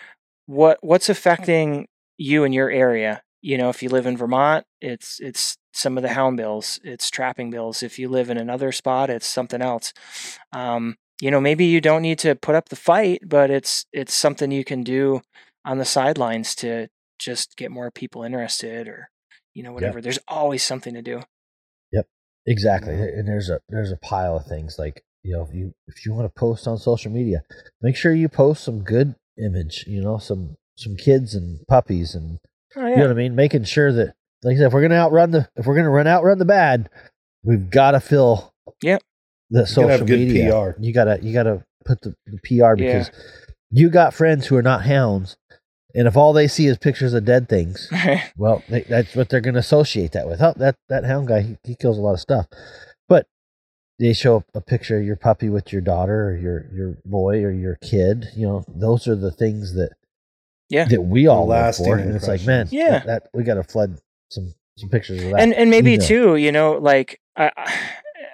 what what's affecting you in your area. You know, if you live in Vermont, it's it's some of the hound bills, it's trapping bills. If you live in another spot, it's something else. Um, you know, maybe you don't need to put up the fight, but it's it's something you can do on the sidelines to just get more people interested or you know whatever. There's always something to do. Exactly. Yeah. And there's a there's a pile of things like you know if you if you want to post on social media, make sure you post some good image. You know, some some kids and puppies and Oh you know what I mean. Making sure that like I said, if we're gonna outrun the if we're gonna run outrun the bad, we've got to fill. Yep. The gotta social media. PR. You gotta you gotta put the, the PR because you got friends who are not hounds, and if all they see is pictures of dead things, well, they, that's what they're going to associate that with. Oh, that that hound guy, he, he kills a lot of stuff. But they show a picture of your puppy with your daughter or your your boy or your kid. You know, those are the things that Yeah. that we all live lasting for. And it's like, man. Yeah. that, that we got to flood some some pictures of that. and and maybe You too, you know, like I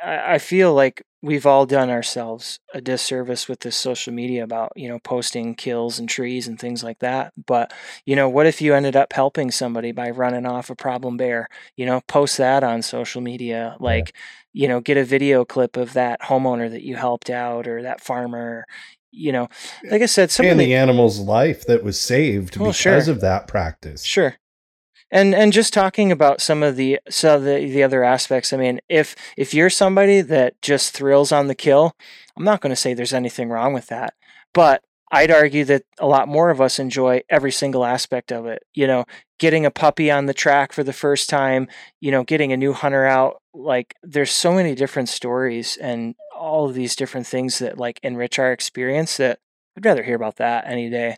I feel like we've all done ourselves a disservice with this social media about you know posting kills and trees and things like that. But you know, what if you ended up helping somebody by running off a problem bear? You know, post that on social media, like you know, get a video clip of that homeowner that you helped out or that farmer. You know, eh, like I said, some of and the the animal's life that was saved oh, Well, because sure. of that practice. Sure. And and just talking about some of the so the the other aspects. I mean, if if you're somebody that just thrills on the kill, I'm not going to say there's anything wrong with that. But I'd argue that a lot more of us enjoy every single aspect of it. You know, getting a puppy on the track for the first time, you know, getting a new hunter out. Like there's so many different stories and all of these different things that like enrich our experience that I'd rather hear about that any day.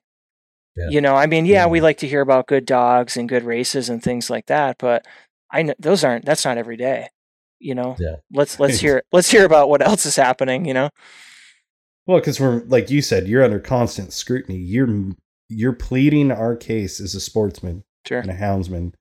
Yeah. You know, I mean, yeah, Yeah. we like to hear about good dogs and good races and things like that, but I know those aren't that's not every day. You know, Yeah. let's let's hear let's hear about what else is happening. You know, Well, because we're like you said, you're under constant scrutiny. You're you're pleading our case as a sportsman sure. and a houndsman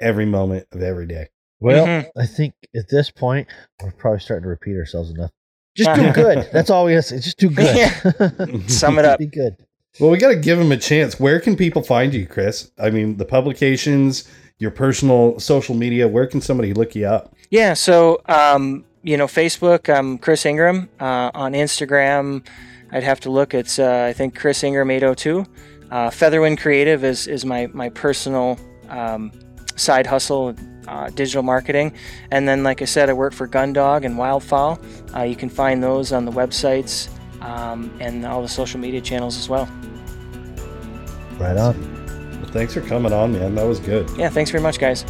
every moment of every day. Well, Mhm. I think at this point we're probably starting to repeat ourselves enough. Just do good. That's all we have to say. Just do good. Sum it up. Be good. Well, we got to give him a chance. Where can people find you, Chris? I mean, the publications, your personal social media. Where can somebody look you up? Yeah, so um, you know, Facebook, I'm Chris Ingram. Uh, on Instagram, I'd have to look. It's uh, I think Chris Ingram 802. Uh, Featherwind Creative is is my my personal um, side hustle, uh, digital marketing, and then like I said, I work for Gundog and Wildfowl. Uh, you can find those on the websites um, and all the social media channels as well. Right on. Well, thanks for coming on, man. That was good. Yeah, thanks very much, guys.